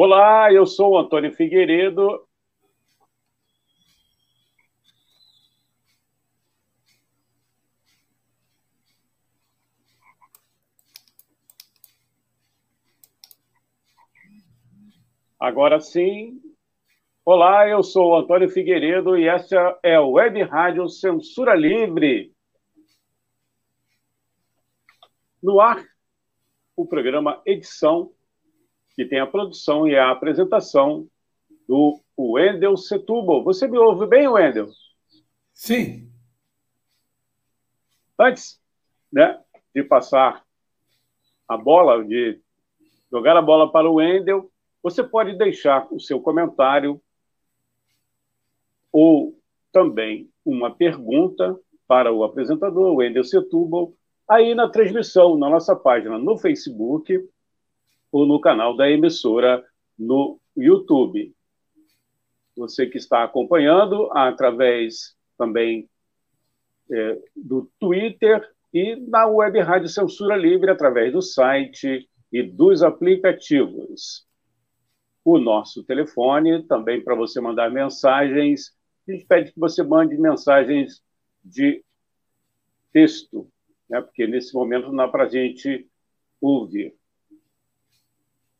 Olá, eu sou o Antônio Figueiredo. Agora sim. Olá, eu sou o Antônio Figueiredo e essa é a Web Rádio Censura Livre. No ar, o programa Edição que tem a produção e a apresentação do Wendel Setúbal. Você me ouve bem, Wendel? Sim. Antes né, de passar a bola, de jogar a bola para o Wendel, você pode deixar o seu comentário ou também uma pergunta para o apresentador, Wendel Setúbal, aí na transmissão, na nossa página no Facebook ou no canal da emissora no YouTube. Você que está acompanhando através também é, do Twitter e na Web Rádio Censura Livre através do site e dos aplicativos. O nosso telefone também para você mandar mensagens. A gente pede que você mande mensagens de texto, né? porque nesse momento não dá para a gente ouvir.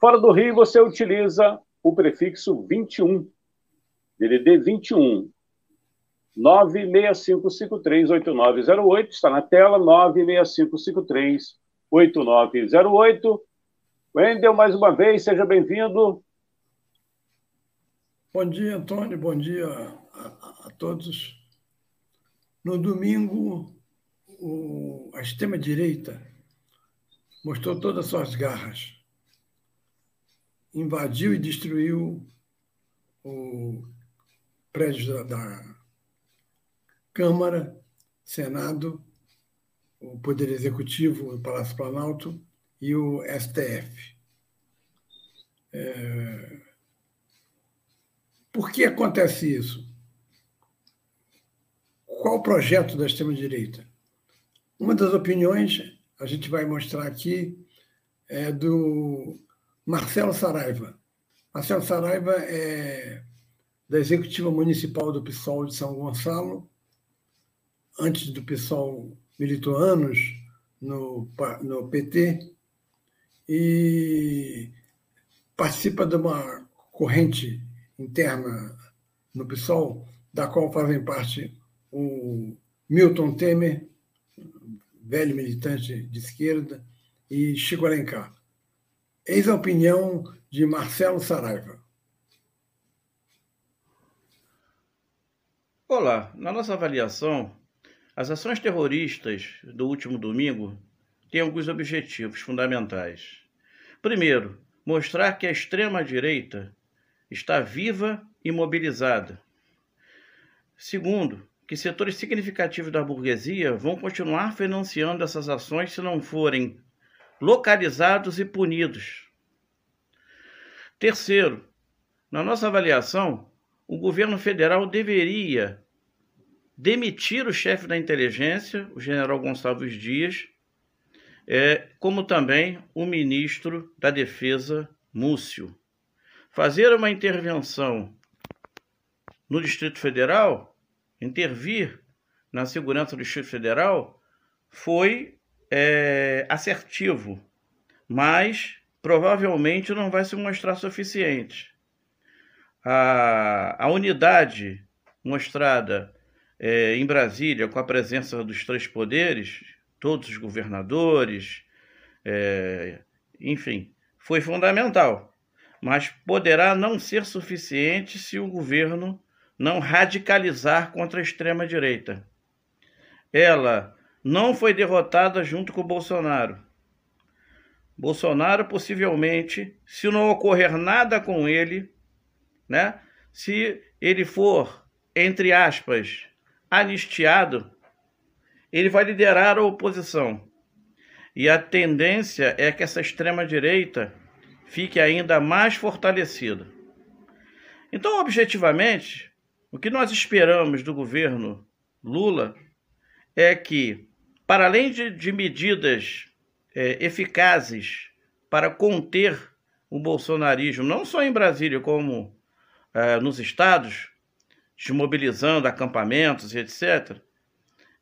Fora do Rio, você utiliza o prefixo 21, DDD 21, 965538908, está na tela, 965538908. Wendel, mais uma vez, seja bem-vindo. Bom dia, Antônio, bom dia a, a, todos. No domingo, o, a extrema-direita mostrou todas as suas garras invadiu e destruiu o prédio da, da Câmara, Senado, o Poder Executivo, o Palácio Planalto e o STF. É... Por que acontece isso? Qual o projeto da extrema-direita? Uma das opiniões, a gente vai mostrar aqui, é do Marcelo Saraiva. Marcelo Saraiva é da Executiva Municipal do PSOL de São Gonçalo. Antes do PSOL, militou anos no, no PT e participa de uma corrente interna no PSOL, da qual fazem parte o Milton Temer, velho militante de esquerda, e Chico Alencar. Eis a opinião de Marcelo Saraiva. Olá, na nossa avaliação, as ações terroristas do último domingo têm alguns objetivos fundamentais. Primeiro, mostrar que a extrema-direita está viva e mobilizada. Segundo, que setores significativos da burguesia vão continuar financiando essas ações se não forem localizados e punidos. Terceiro, na nossa avaliação, o governo federal deveria demitir o chefe da inteligência, o general Gonçalves Dias, é, como também o ministro da Defesa, Múcio. Fazer uma intervenção no Distrito Federal, intervir na segurança do Distrito Federal, foi é, assertivo, mas provavelmente não vai se mostrar suficiente. A, a unidade mostrada é, em Brasília, com a presença dos três poderes, todos os governadores, é, enfim, foi fundamental, mas poderá não ser suficiente se o governo não radicalizar contra a extrema-direita. ela não foi derrotada junto com Bolsonaro. Bolsonaro possivelmente, se não ocorrer nada com ele, né? Se ele for, entre aspas, anistiado, ele vai liderar a oposição. E a tendência é que essa extrema-direita fique ainda mais fortalecida. Então, objetivamente, o que nós esperamos do governo Lula é que, para além de, de medidas é, eficazes para conter o bolsonarismo, não só em Brasília, como é, nos estados, desmobilizando acampamentos e etc.,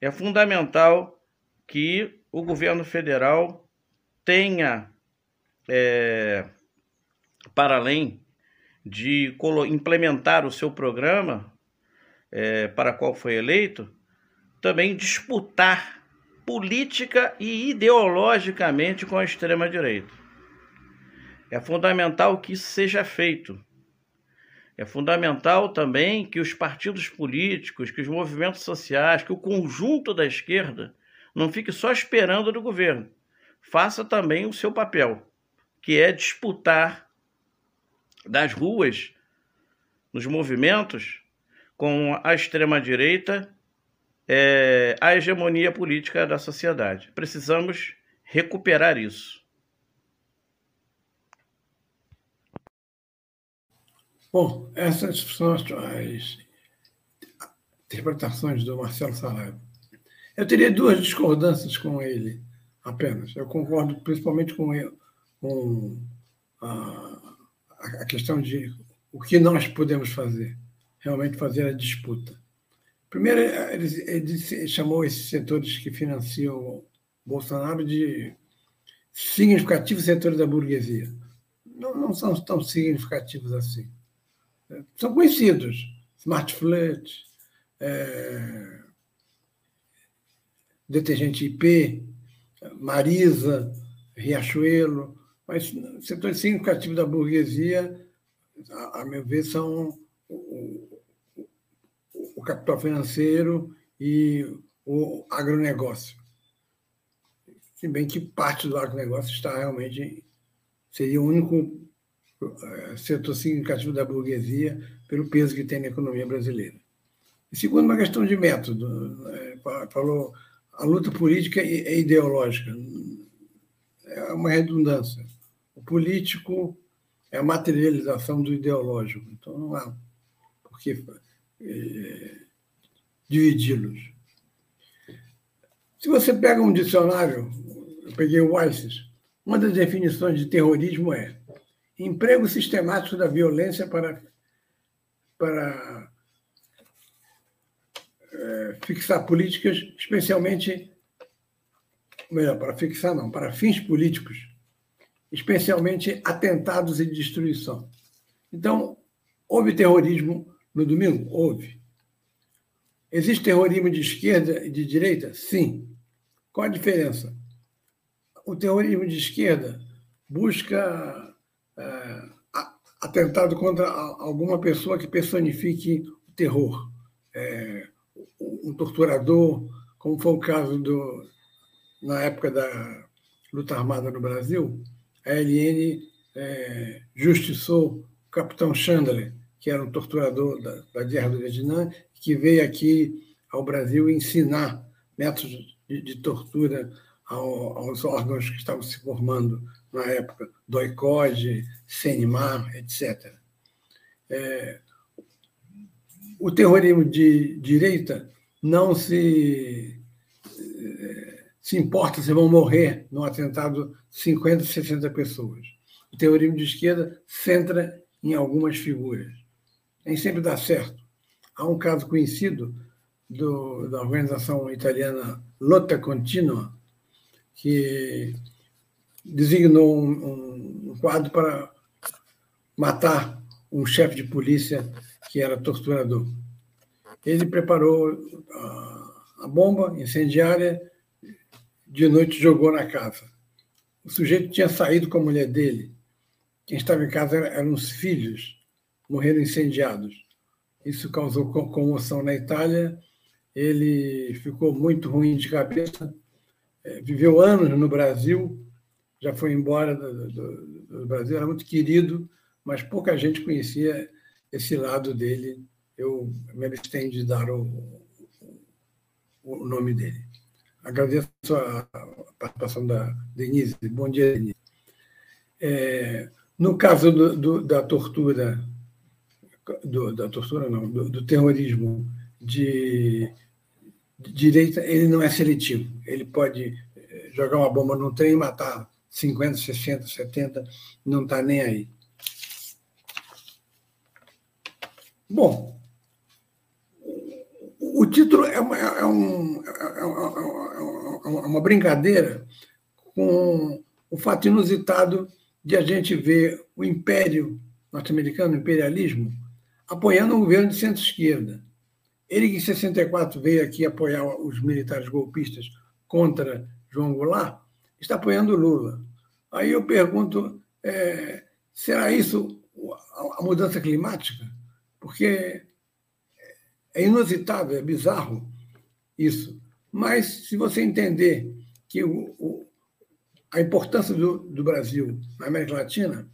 é fundamental que o governo federal tenha, é, para além de implementar o seu programa é, para qual foi eleito, também disputar política e ideologicamente com a extrema-direita. É fundamental que isso seja feito. É fundamental também que os partidos políticos, que os movimentos sociais, que o conjunto da esquerda não fique só esperando do governo. Faça também o seu papel, que é disputar das ruas, nos movimentos, com a extrema-direita é, a hegemonia política da sociedade. Precisamos recuperar isso. Bom, essas são as, interpretações do Marcelo Saraiva. Eu teria duas discordâncias com ele apenas. Eu concordo principalmente com, ele, com a, a questão de o que nós podemos fazer, realmente fazer a disputa. Primeiro, ele, ele chamou esses setores que financiam Bolsonaro de significativos setores da burguesia. Não, não são tão significativos assim. São conhecidos. Smartflat, é, Detergente IP, Marisa, Riachuelo, mas setores significativos da burguesia, a, a meu ver, são o capital financeiro e o agronegócio. Se bem que parte do agronegócio está realmente. seria o único eh, setor significativo da burguesia pelo peso que tem na economia brasileira. E segundo, uma questão de método. Eh, falou a luta política é ideológica. É uma redundância. O político é a materialização do ideológico. Então, não há por que é, dividi-los. Se você pega um dicionário, eu peguei o Weiss, uma das definições de terrorismo é emprego sistemático da violência para, para é, fixar políticas, especialmente, melhor, para fixar não, para fins políticos, especialmente atentados e destruição. Então, houve terrorismo no domingo? Houve. Existe terrorismo de esquerda e de direita? Sim. Qual a diferença? O terrorismo de esquerda busca é, atentado contra alguma pessoa que personifique o terror. É, um torturador, como foi o caso do, na época da luta armada no Brasil, a LN é, justiçou o capitão Chandler, que era um torturador da, da guerra do Vietnã, que veio aqui ao Brasil ensinar métodos de, de tortura ao, aos órgãos que estavam se formando na época, do ICOD, CENIMAR, etc. É, o terrorismo de direita não se, se importa se vão morrer no atentado 50, 60 pessoas. O terrorismo de esquerda centra em algumas figuras nem sempre dá certo. Há um caso conhecido do, da organização italiana Lotta Continua, que designou um, um quadro para matar um chefe de polícia que era torturador. Ele preparou a, a bomba incendiária, de noite jogou na casa. O sujeito tinha saído com a mulher dele. Quem estava em casa eram os filhos morreram incendiados. Isso causou comoção na Itália ele ficou muito ruim de cabeça, é, viveu anos no Brasil, já foi embora do, do, do, Brasil, era muito querido, mas pouca gente conhecia esse lado dele. Eu me abstenho de dar o, o, nome dele. Agradeço a participação da Denise. Bom dia, Denise. É, no caso do, do, da tortura, do, da tortura não, do, do terrorismo de, de, direita, ele não é seletivo. Ele pode eh, jogar uma bomba no trem e matar 50, 60, 70, não está nem aí. Bom, o título é uma, é, um, é uma, é uma brincadeira com o fato inusitado de a gente ver o império norte-americano, o imperialismo, apoiando um governo de centro-esquerda. Ele, em 64, veio aqui apoiar os militares golpistas contra João Goulart, está apoiando Lula. Aí eu pergunto: é, será isso a mudança climática? Porque é inusitado, é bizarro isso. Mas, se você entender que o, o a importância do, do Brasil na América Latina,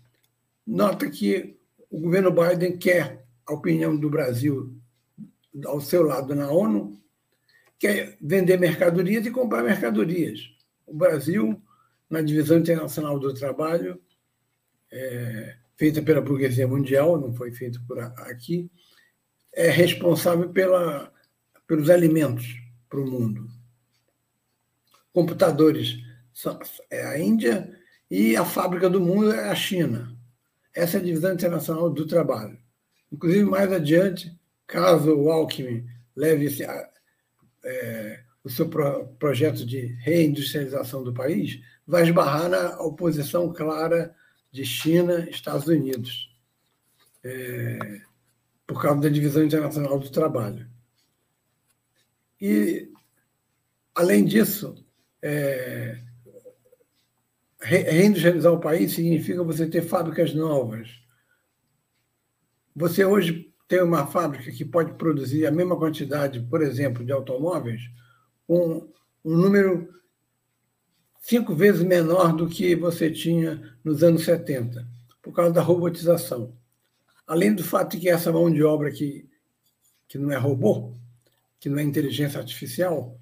nota que o governo Biden quer a opinião do Brasil ao seu lado na ONU, quer vender mercadorias e comprar mercadorias. O Brasil, na Divisão Internacional do Trabalho, é, feita pela burguesia mundial, não foi feita por aqui, é responsável pela, pelos alimentos para o mundo. Computadores é a Índia e a fábrica do mundo é a China. Essa é a divisão internacional do trabalho. Inclusive, mais adiante, caso o Alckmin leve esse, é, o seu pro, projeto de reindustrialização do país, vai esbarrar na oposição clara de China e Estados Unidos, é, por causa da divisão internacional do trabalho. E, além disso, é, reindustrializar o país significa você ter fábricas novas. Você hoje tem uma fábrica que pode produzir a mesma quantidade, por exemplo, de automóveis, com um número cinco vezes menor do que você tinha nos anos 70, por causa da robotização. Além do fato de que essa mão de obra que, que não é robô, que não é inteligência artificial,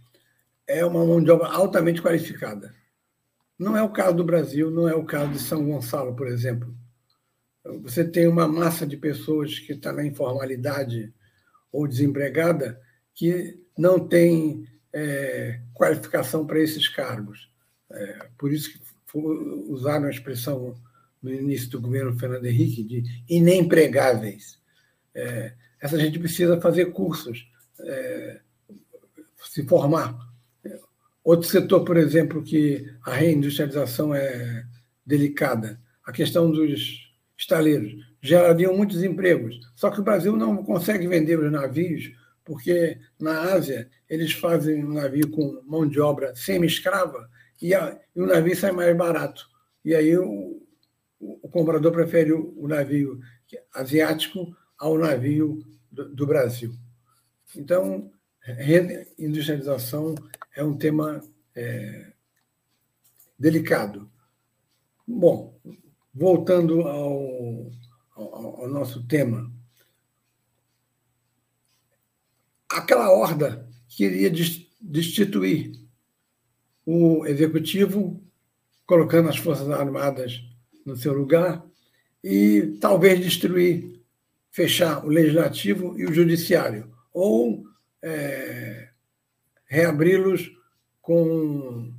é uma mão de obra altamente qualificada. Não é o caso do Brasil, não é o caso de São Gonçalo, por exemplo. Você tem uma massa de pessoas que está na informalidade ou desempregada que não tem é, qualificação para esses cargos. É, por isso que usaram a expressão no início do governo Fernando Henrique de inempregáveis. É, essa gente precisa fazer cursos, é, se formar. Outro setor, por exemplo, que a reindustrialização é delicada, a questão dos estaleiros, gerariam muitos empregos. Só que o Brasil não consegue vender os navios, porque na Ásia eles fazem um navio com mão de obra semi-escrava e, e, o navio sai mais barato. E aí o, o comprador prefere o, o, navio asiático ao navio do, do Brasil. Então, reindustrialização é um tema é, delicado. Bom, voltando ao, ao, ao nosso tema, aquela horda queria destituir o executivo, colocando as Forças Armadas no seu lugar, e talvez destruir, fechar o legislativo e o judiciário, ou é, reabri-los com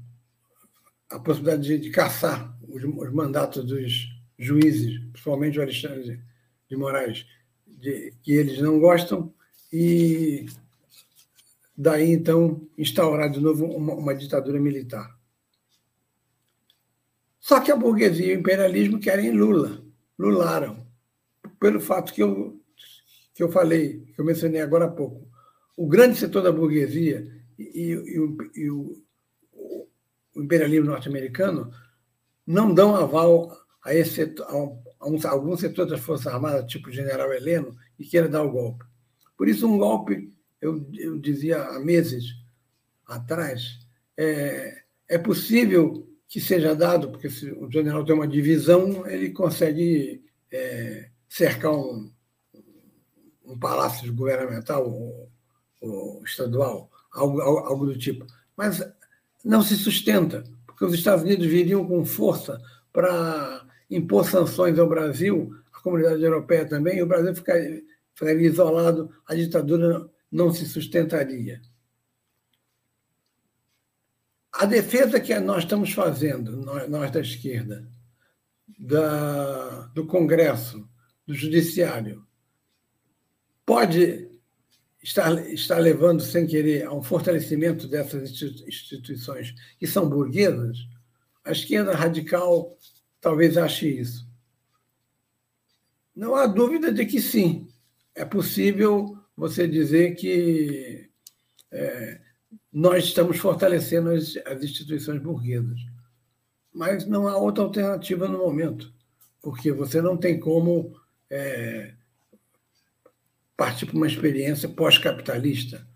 a possibilidade de, de caçar os, os, mandatos dos juízes, principalmente o Alexandre de Moraes, de, que eles não gostam, e daí então instaurar de novo uma, uma ditadura militar. Só que a burguesia e o imperialismo querem Lula, lularam, pelo fato que eu, que eu falei, que eu mencionei agora há pouco o grande setor da burguesia e, e, o, e o, o, imperialismo norte-americano não dão aval a, esse setor, a, um, a algum setor das Forças Armadas, tipo o general Heleno, e queira dar o golpe. Por isso, um golpe eu, eu dizia há meses atrás, é, é possível que seja dado, porque se o general tem uma divisão, ele consegue é, cercar um, um palácio governamental ou, ou estadual, algo, algo do tipo. Mas não se sustenta, porque os Estados Unidos viriam com força para impor sanções ao Brasil, a comunidade europeia também, e o Brasil ficaria, ficaria isolado, a ditadura não se sustentaria. A defesa que nós estamos fazendo, nós, da esquerda, da, do Congresso, do Judiciário, pode estar, estar levando, sem querer, a um fortalecimento dessas instituições que são burguesas? A esquerda radical talvez ache isso. Não há dúvida de que sim, é possível você dizer que é, nós estamos fortalecendo as, as instituições burguesas. Mas não há outra alternativa no momento, porque você não tem como é, partir para uma experiência pós-capitalista,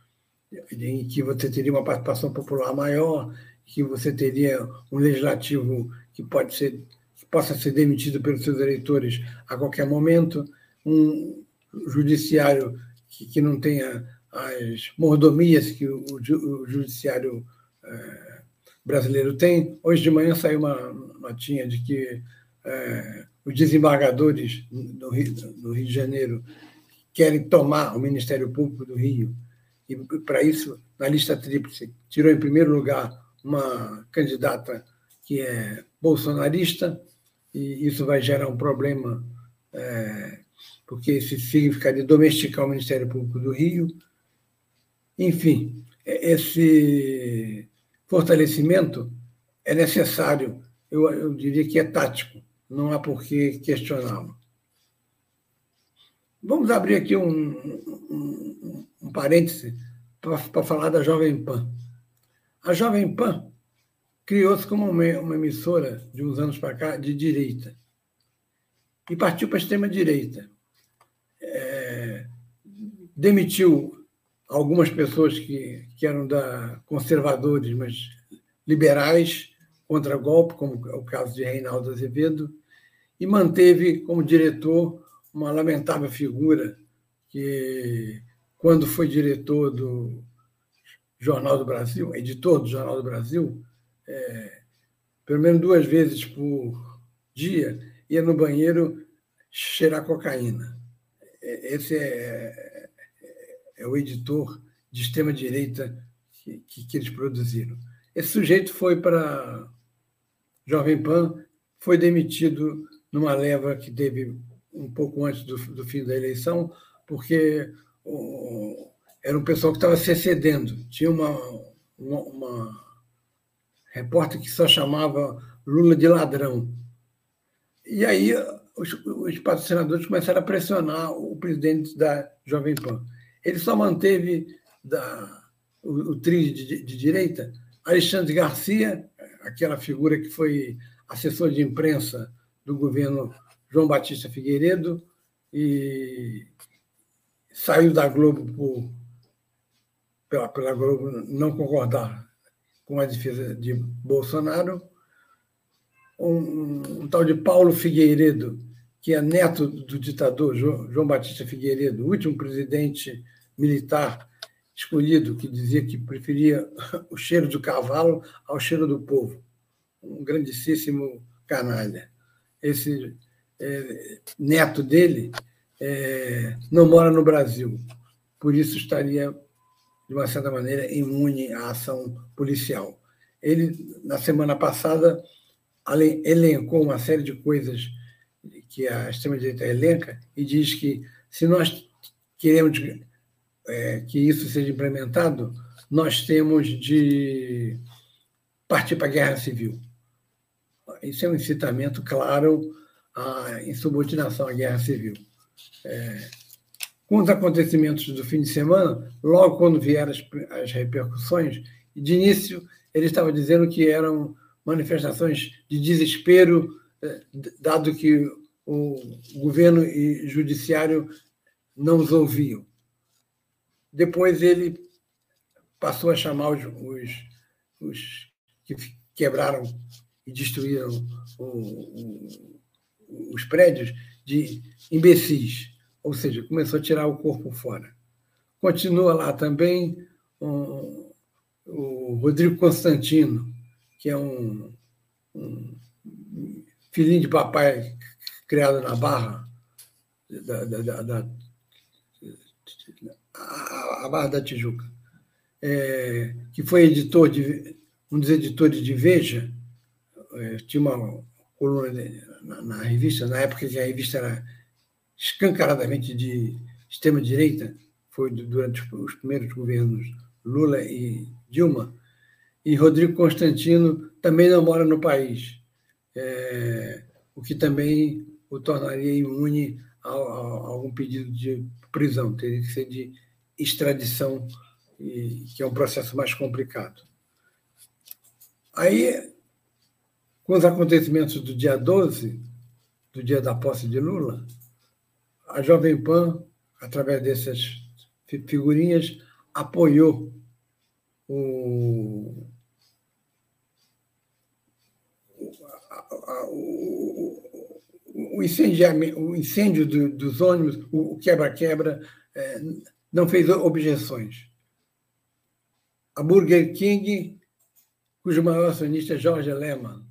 em que você teria uma participação popular maior, que você teria um legislativo que pode ser que possa ser demitido pelos seus eleitores a qualquer momento, um judiciário que, que não tenha as mordomias que o, o judiciário é, brasileiro tem. Hoje de manhã saiu uma notinha de que é, os desembargadores no Rio, no Rio de Janeiro querem tomar o Ministério Público do Rio. E, para isso, na lista tríplice, tirou em primeiro lugar uma candidata que é bolsonarista, e isso vai gerar um problema, é, porque isso significaria domesticar o Ministério Público do Rio, enfim, esse fortalecimento é necessário, eu, eu diria que é tático, não há por que questioná-lo. Vamos abrir aqui um, um, um parêntese para falar da Jovem Pan. A Jovem Pan criou-se como uma, uma, emissora, de uns anos para cá, de direita. E partiu para a extrema-direita. É, demitiu algumas pessoas que, que eram da conservadores, mas liberais, contra golpe, como é o caso de Reinaldo Azevedo, e manteve como diretor uma lamentável figura que, quando foi diretor do Jornal do Brasil, editor do Jornal do Brasil, é, pelo menos duas vezes por dia, ia no banheiro cheirar cocaína. Esse é, é o editor de extrema-direita que, que, que, eles produziram. Esse sujeito foi para Jovem Pan, foi demitido numa leva que teve um pouco antes do, do fim da eleição, porque o, era um pessoal que estava se excedendo. Tinha uma, uma, uma repórter que só chamava Lula de ladrão. E aí os, os patrocinadores começaram a pressionar o presidente da Jovem Pan. Ele só manteve da, o, o trio de, de direita Alexandre Garcia, aquela figura que foi assessor de imprensa do governo João Batista Figueiredo, e saiu da Globo por, pela, pela Globo não concordar com a defesa de Bolsonaro. Um, um, tal de Paulo Figueiredo, que é neto do ditador João Batista Figueiredo, último presidente militar escolhido que dizia que preferia o cheiro do cavalo ao cheiro do povo. Um grandíssimo canalha. Esse é, neto dele é, não mora no Brasil, por isso estaria, de uma certa maneira, imune à ação policial. Ele, na semana passada, elencou uma série de coisas que a extrema-direita elenca e diz que se nós queremos é, que isso seja implementado, nós temos de partir para a guerra civil. Isso é um incitamento claro à insubordinação à guerra civil. É, com os acontecimentos do fim de semana, logo quando vieram as, as repercussões, de início ele estava dizendo que eram manifestações de desespero, é, dado que o governo e judiciário não os ouviam. depois ele passou a chamar os, os, os que quebraram e destruíram o, o, os prédios de imbecis, ou seja, começou a tirar o corpo fora. Continua lá também um, o Rodrigo Constantino, que é um, um, filhinho de papai criado na Barra, da, da, da, a, Barra da Tijuca, é, que foi editor de um dos editores de Veja, é, tinha uma coluna na, na, revista, na época que a revista era escancaradamente de extrema-direita, foi durante os primeiros governos Lula e Dilma, e Rodrigo Constantino também não mora no país, é, o que também o tornaria imune a, a, a, algum pedido de prisão, teria que ser de extradição, e, que é um processo mais complicado. Aí, com os acontecimentos do dia 12, do dia da posse de Lula, a Jovem Pan, através dessas figurinhas, apoiou o, o, o, incendiamento, o incêndio do, dos ônibus, o quebra-quebra, é, não fez objeções. A Burger King, cujo maior acionista é Jorge Lehmann,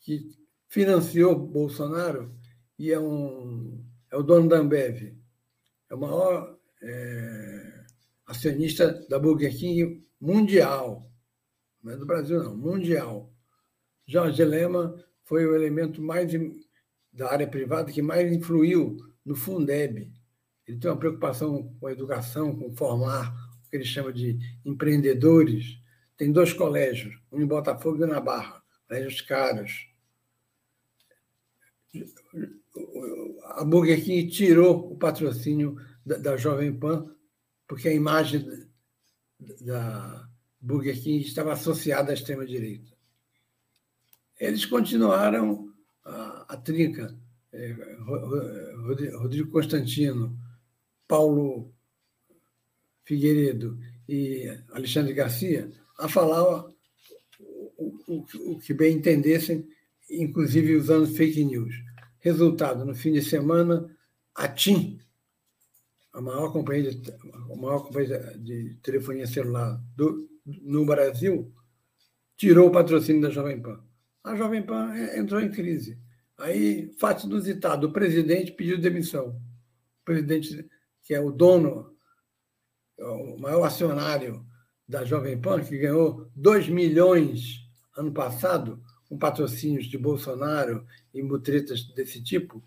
que financiou Bolsonaro e é, um, é o dono da Ambev, é o maior é, acionista da Burger King mundial. Não é do Brasil, não, mundial. Jorge Lema foi o elemento mais da área privada que mais influiu no Fundeb. Ele tem uma preocupação com a educação, com formar o que ele chama de empreendedores. Tem dois colégios, um em Botafogo e um na Barra, colégios caros. A Burger King tirou o patrocínio da, da Jovem Pan, porque a imagem da Burger King estava associada à extrema-direita. Eles continuaram a, a trinca, é, Rodrigo Constantino, Paulo Figueiredo e Alexandre Garcia, a falar o, o, o que bem entendessem, inclusive usando fake news. Resultado, no fim de semana, a TIM a maior companhia de, a maior companhia de telefonia celular do, no Brasil tirou o patrocínio da Jovem Pan. A Jovem Pan entrou em crise. Aí, fato inusitado, o presidente pediu demissão. O presidente, que é o dono, é o maior acionário da Jovem Pan, que ganhou 2 milhões ano passado, com patrocínios de Bolsonaro e mutretas desse tipo,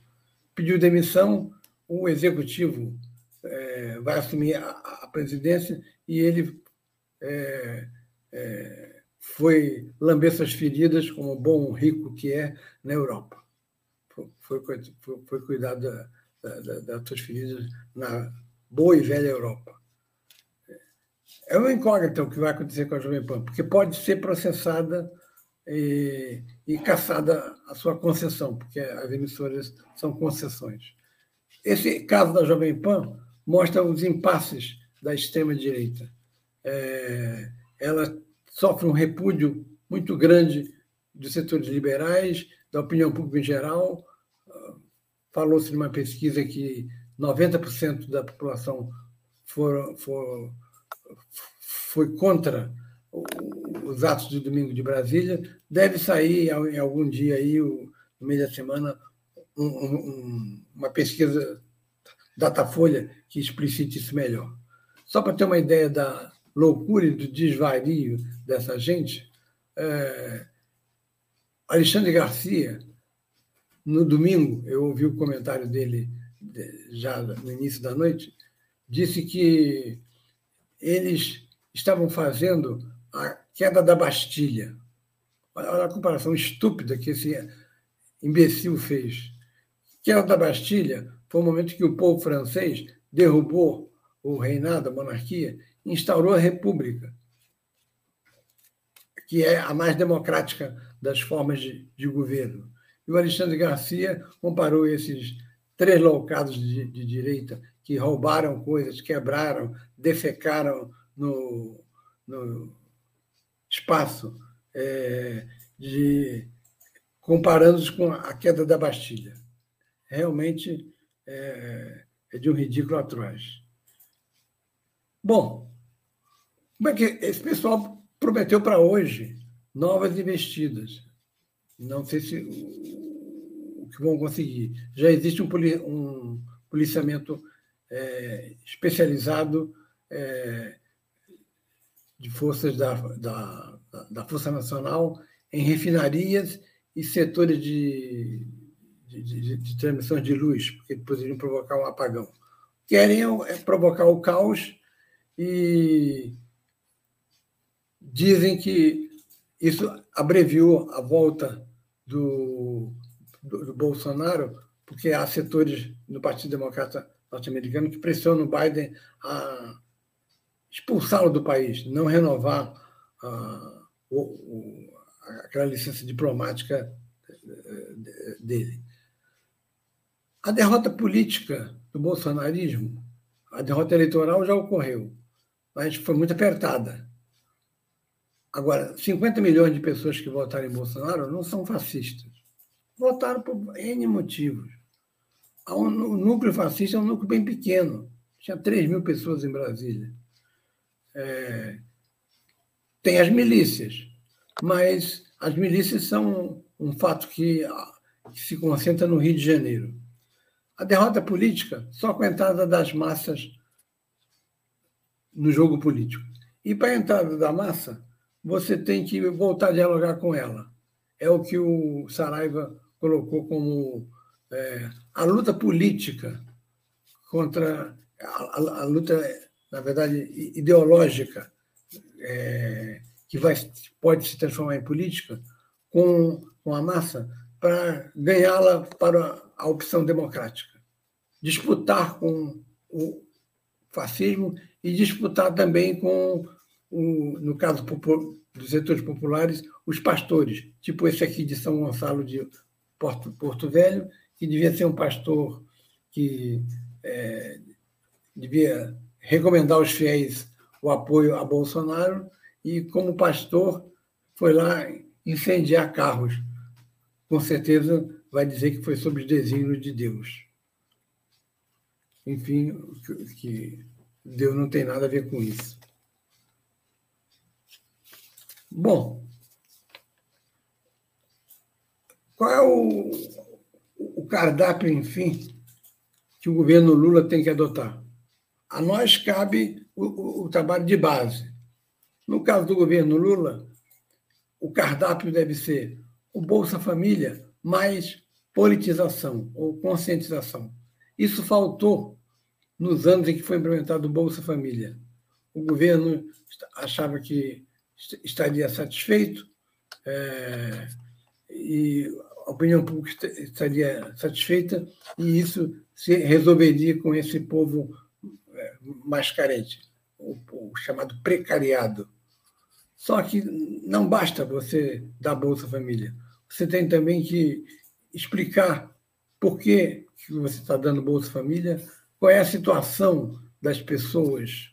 pediu demissão. O executivo é, vai assumir a, a, presidência e ele é, é, foi lamber suas feridas, como bom rico que é, na Europa. Foi, foi, foi cuidar da, da, das suas feridas na boa e velha Europa. É uma incógnita o que vai acontecer com a Jovem Pan, porque pode ser processada e, e caçada a sua concessão, porque as emissoras são concessões. Esse caso da Jovem Pan mostra os impasses da extrema-direita. É, ela sofre um repúdio muito grande dos setores liberais, da opinião pública em geral. Falou-se numa pesquisa que 90% da população for, for, foi contra os atos do domingo de Brasília. Deve sair em algum dia aí, no meio da semana, um, um, uma pesquisa Datafolha que explicite isso melhor. Só para ter uma ideia da loucura e do desvario dessa gente, é... Alexandre Garcia, no domingo, eu ouvi o comentário dele já no início da noite, disse que eles estavam fazendo queda da Bastilha. Olha a comparação estúpida que esse imbecil fez. Queda da Bastilha foi o momento que o povo francês derrubou o reinado, a monarquia, e instaurou a república, que é a mais democrática das formas de, de governo. E o Alexandre Garcia comparou esses três loucados de, de direita que roubaram coisas, quebraram, defecaram no, no espaço, é, de, comparando-os com a queda da Bastilha. Realmente é, é de um ridículo atroz. Bom, como é que esse pessoal prometeu para hoje novas investidas? Não sei se o que vão conseguir. Já existe um, um policiamento é, especializado é, de forças da, da, da, Força Nacional em refinarias e setores de, de, de, de transmissão de luz, porque poderiam provocar um apagão. Querem é provocar o caos e dizem que isso abreviou a volta do, do, do Bolsonaro, porque há setores no Partido Democrata norte-americano que pressionam o Biden a expulsá-lo do país, não renovar a, o, o, aquela licença diplomática eh, dele. A derrota política do bolsonarismo, a derrota eleitoral já ocorreu, mas foi muito apertada. Agora, 50 milhões de pessoas que votaram em Bolsonaro não são fascistas. Votaram por N motivos. O núcleo fascista é um núcleo bem pequeno. Tinha 3 mil pessoas em Brasília. É... Tem as milícias, mas as milícias são um fato que, que se concentra no Rio de Janeiro. A derrota política só com a entrada das massas no jogo político. E para a entrada da massa, você tem que voltar a dialogar com ela. É o que o Saraiva colocou como é, a luta política contra a, a, a, luta, na verdade, ideológica, é, que vai, pode se transformar em política, com, com a massa, para ganhá-la para a opção democrática. Disputar com o fascismo e disputar também com o, no caso dos setores populares, os pastores, tipo esse aqui de São Gonçalo de Porto, Porto Velho, que devia ser um pastor que é, devia recomendar aos fiéis o apoio a Bolsonaro e, como pastor, foi lá incendiar carros. Com certeza vai dizer que foi sob os desígnios de Deus. Enfim, que Deus não tem nada a ver com isso. Bom, qual é o, o cardápio, enfim, que o governo Lula tem que adotar? A nós cabe o, o, o trabalho de base. No caso do governo Lula, o cardápio deve ser o Bolsa Família mais politização ou conscientização. Isso faltou nos anos em que foi implementado o Bolsa Família. O governo achava que estaria satisfeito é, e a opinião pública estaria satisfeita e isso se resolveria com esse povo mais carente, o, o chamado precariado. Só que não basta você dar Bolsa Família. Você tem também que explicar por que você está dando Bolsa Família, qual é a situação das pessoas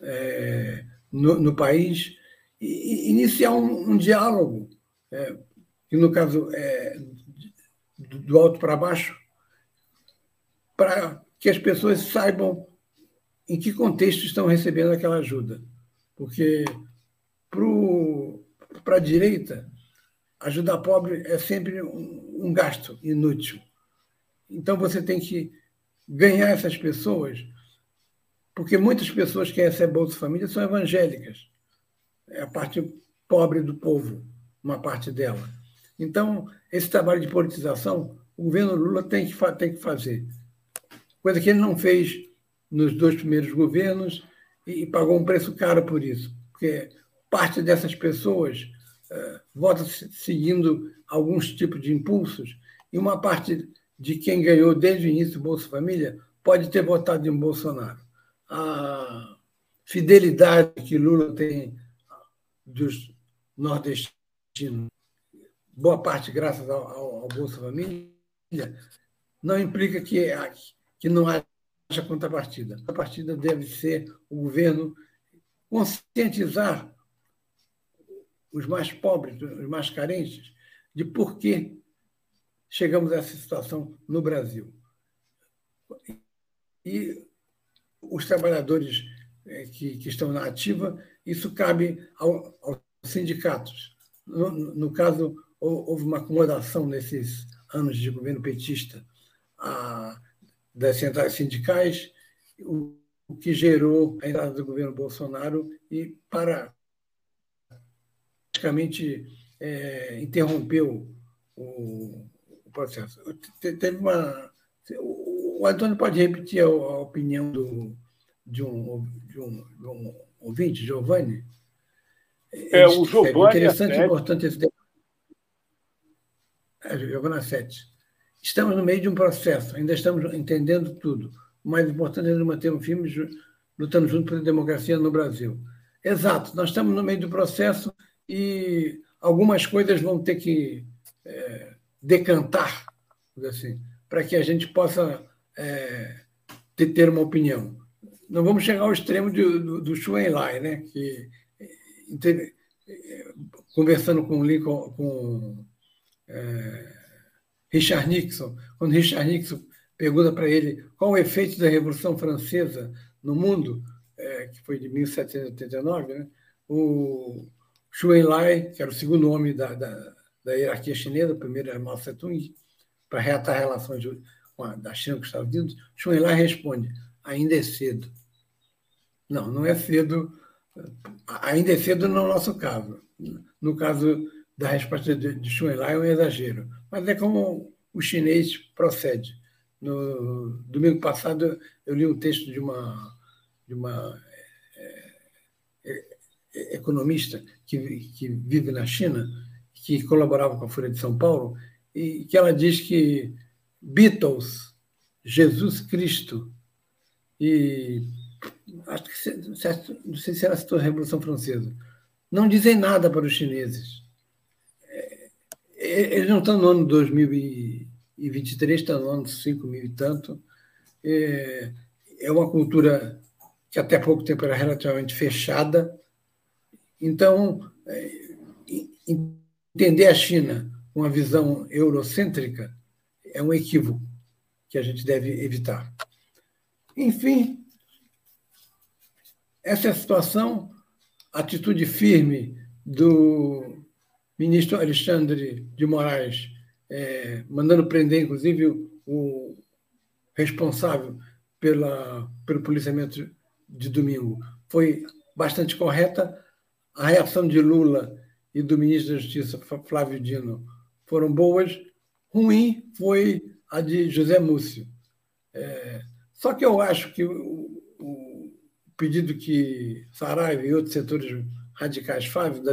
é, no, no país e iniciar um, um diálogo, é, que no caso é do alto para baixo, para que as pessoas saibam em que contexto estão recebendo aquela ajuda. Porque para a direita, ajudar pobre é sempre um, um gasto inútil. Então você tem que ganhar essas pessoas, porque muitas pessoas que recebem Bolsa Família são evangélicas é a parte pobre do povo, uma parte dela. Então, esse trabalho de politização, o governo Lula tem que, tem que fazer. Coisa que ele não fez nos dois primeiros governos e, pagou um preço caro por isso, porque parte dessas pessoas uh, vota seguindo alguns tipos de impulsos e uma parte de quem ganhou desde o início Bolsa Família pode ter votado em Bolsonaro. A fidelidade que Lula tem dos nordestinos, boa parte graças ao, ao, Bolsa Família, não implica que, que não há contrapartida. A partida deve ser o governo conscientizar os mais pobres, os mais carentes, de por que chegamos a essa situação no Brasil. E os trabalhadores eh, que, que estão na ativa, isso cabe ao, aos sindicatos. No, no, caso, houve uma acomodação nesses anos de governo petista a, das centrais sindicais, o, o que gerou a entrada do governo Bolsonaro e para praticamente é, interrompeu o, o, processo. Teve uma. O Antônio pode repetir a, a opinião do, de, um, de, um, de um ouvinte, Giovanni? É, o Giovanni. É interessante e importante esse debate. É, Giovanni 7. Estamos no meio de um processo, ainda estamos entendendo tudo. O mais importante é manter um filme lutando junto pela democracia no Brasil. Exato, nós estamos no meio do processo e algumas coisas vão ter que é, decantar, assim, para que a gente possa é, ter, uma opinião. Não vamos chegar ao extremo do, do, do Enlai, né? que, conversando com, Lincoln, com é, Richard Nixon, quando Richard Nixon pergunta para ele qual o efeito da Revolução Francesa no mundo, é, que foi de 1789, né? o Xu Enlai, que era o segundo homem da, da, da hierarquia chinesa, o primeiro era Mao Tse-tung, para reatar relações com a, da China com os Estados Unidos, Xu Enlai responde, ainda é cedo. Não, não é cedo, ainda é cedo no nosso caso. No caso da resposta de, Enlai é um exagero, mas é como o chinês procede. No domingo passado eu li um texto de uma, de uma é, é, economista que, que vive na China, que colaborava com a Folha de São Paulo, e que ela diz que Beatles, Jesus Cristo e acho que não sei se ela citou a Revolução Francesa, não dizem nada para os chineses. É, eles não estão no ano 2023, estão no ano 5 mil e tanto. É, é uma cultura que até pouco tempo era relativamente fechada, então, é, entender a China com uma visão eurocêntrica é um equívoco que a gente deve evitar. Enfim, essa é a situação, a atitude firme do ministro Alexandre de Moraes, é, mandando prender, inclusive, o responsável pela, pelo policiamento de domingo, foi bastante correta a reação de Lula e do ministro da Justiça, Flávio Dino, foram boas. Ruim foi a de José Múcio. É, só que eu acho que o, o pedido que Saraiva e outros setores radicais fazem, da,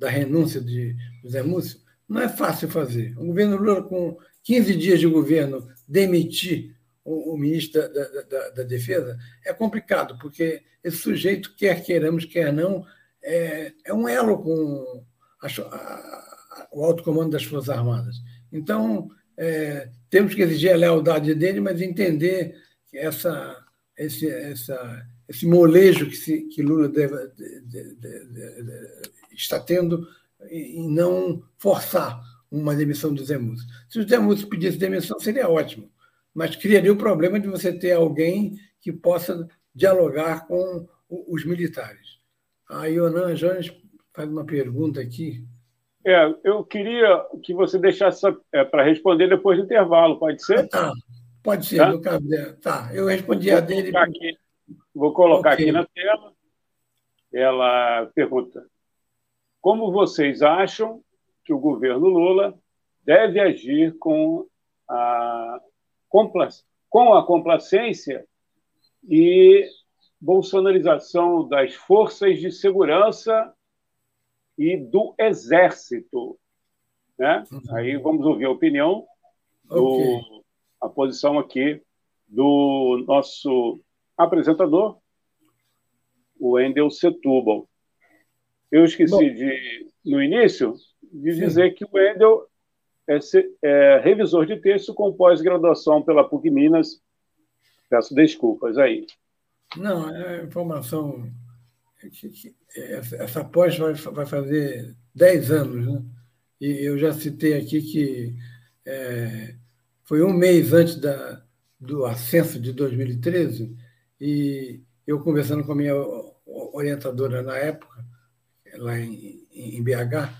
da renúncia de José Múcio, não é fácil fazer. O governo Lula, com 15 dias de governo, demitir o, o ministro da, da, da, Defesa é complicado, porque esse sujeito, quer queiramos, quer não, é, é um elo com a, a, o alto comando das Forças Armadas. Então, é, temos que exigir a lealdade dele, mas entender essa, esse, essa, esse molejo que, se, que Lula deve, de, de, de, está tendo e não forçar uma demissão do Zé Múcio. Se o Zé Múcio pedisse demissão, seria ótimo, mas criaria o problema de você ter alguém que possa dialogar com os militares. A Ionan Jones faz uma pergunta aqui. É, eu queria que você deixasse é, para responder depois do intervalo, pode ser? tá, pode ser, tá? no caso dela. Tá, eu respondi a dele. Aqui, vou colocar okay. aqui na tela. Ela pergunta: Como vocês acham que o governo Lula deve agir com a, com a complacência e bolsonarização das forças de segurança e do exército. Né? Uhum. Aí vamos ouvir a opinião, do, okay. a posição aqui do nosso apresentador, o Endel Setúbal. Eu esqueci Bom, de, no início, de sim. dizer que o Endel é, é revisor de texto com pós-graduação pela PUC Minas Peço desculpas aí. Não, é informação. Essa pós vai, vai fazer 10 anos, né? E eu já citei aqui que é, foi um mês antes da, do ascenso de 2013, e eu conversando com a minha orientadora na época, lá em, em BH,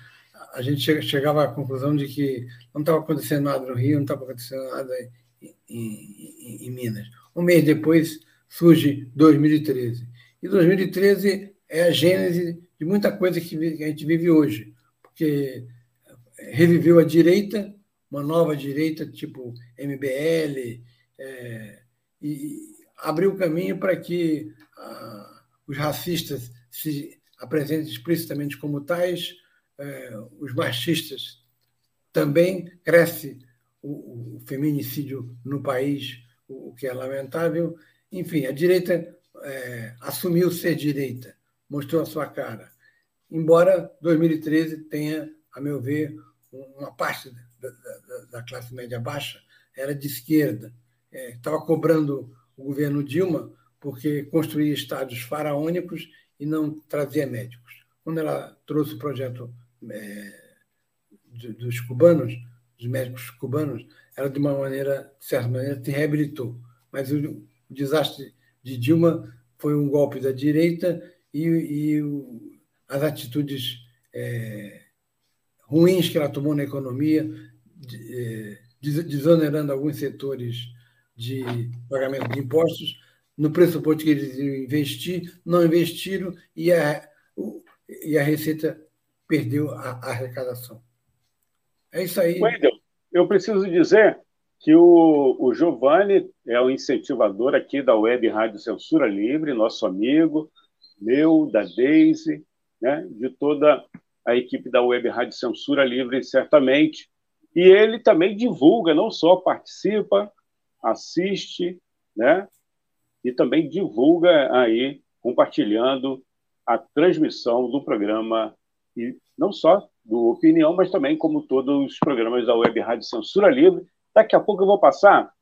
a gente chegava à conclusão de que não estava acontecendo nada no Rio, não estava acontecendo nada em, em, em, Minas. Um mês depois surge 2013. E 2013 é a gênese de muita coisa que a gente vive hoje, porque reviveu a direita, uma nova direita tipo MBL, é, e abriu caminho para que ah, os racistas se apresentem explicitamente como tais, é, os machistas também cresce o, o, feminicídio no país, o, o, que é lamentável. Enfim, a direita é, assumiu ser direita, mostrou a sua cara. Embora 2013 tenha, a meu ver, uma parte da, da, da classe média baixa era de esquerda, estava é, cobrando o governo Dilma porque construía estádios faraônicos e não trazia médicos. Quando ela trouxe o projeto é, dos cubanos, dos médicos cubanos, ela de uma maneira, de certa maneira, se reabilitou. Mas o, desastre de Dilma foi um golpe da direita e, e o, as atitudes é, ruins que ela tomou na economia, de, é, desonerando alguns setores de pagamento de impostos, no pressuposto que eles iam investir, não investiram e a, e a Receita perdeu a, a arrecadação. É isso aí. Wendel, eu preciso dizer que o, o Giovanni é o incentivador aqui da Web Rádio Censura Livre, nosso amigo, meu, da Daisy, né, de toda a equipe da Web Rádio Censura Livre, certamente. E ele também divulga, não só participa, assiste, né, e também divulga aí, compartilhando a transmissão do programa e não só do Opinião, mas também como todos os programas da Web Rádio Censura Livre. Daqui a pouco eu vou passar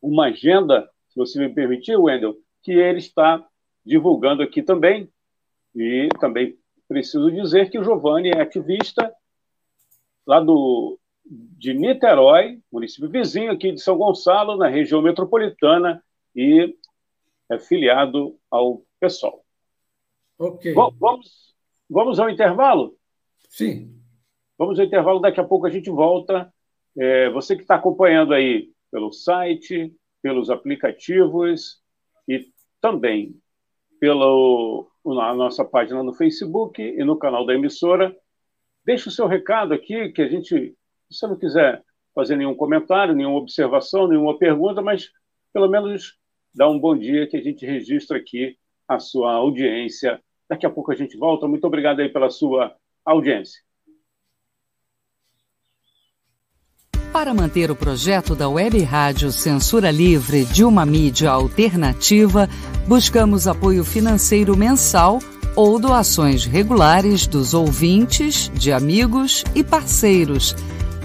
uma agenda, se você me permitir, Wendel, que ele está divulgando aqui também. E também preciso dizer que o Giovanni é ativista lá do, de Niterói, município vizinho aqui de São Gonçalo, na região metropolitana, e é filiado ao PSOL. Ok. Bom, vamos Vamos ao intervalo? Sim. Vamos ao intervalo, daqui a pouco a gente volta. É, você que está acompanhando aí pelo site, pelos aplicativos e também pela nossa página no Facebook e no canal da emissora, deixe o seu recado aqui, que a gente, se você não quiser fazer nenhum comentário, nenhuma observação, nenhuma pergunta, mas pelo menos dá um bom dia que a gente registra aqui a sua audiência Daqui a pouco a gente volta. Muito obrigado aí pela sua audiência. Para manter o projeto da Web Rádio Censura Livre de uma mídia alternativa, buscamos apoio financeiro mensal ou doações regulares dos ouvintes, de amigos e parceiros,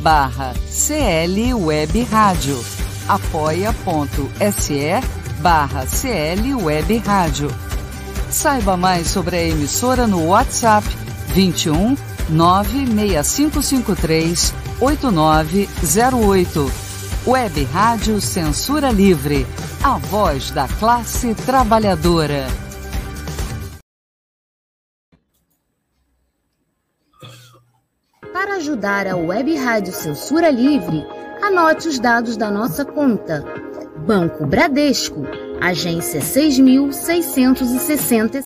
barra CL Web Rádio. apoia.se barra CL Web Rádio. Saiba mais sobre a emissora no WhatsApp 21 96553 8908. Web Rádio Censura Livre, a voz da classe trabalhadora. Para ajudar a Web Rádio Censura Livre, anote os dados da nossa conta. Banco Bradesco agência 6660.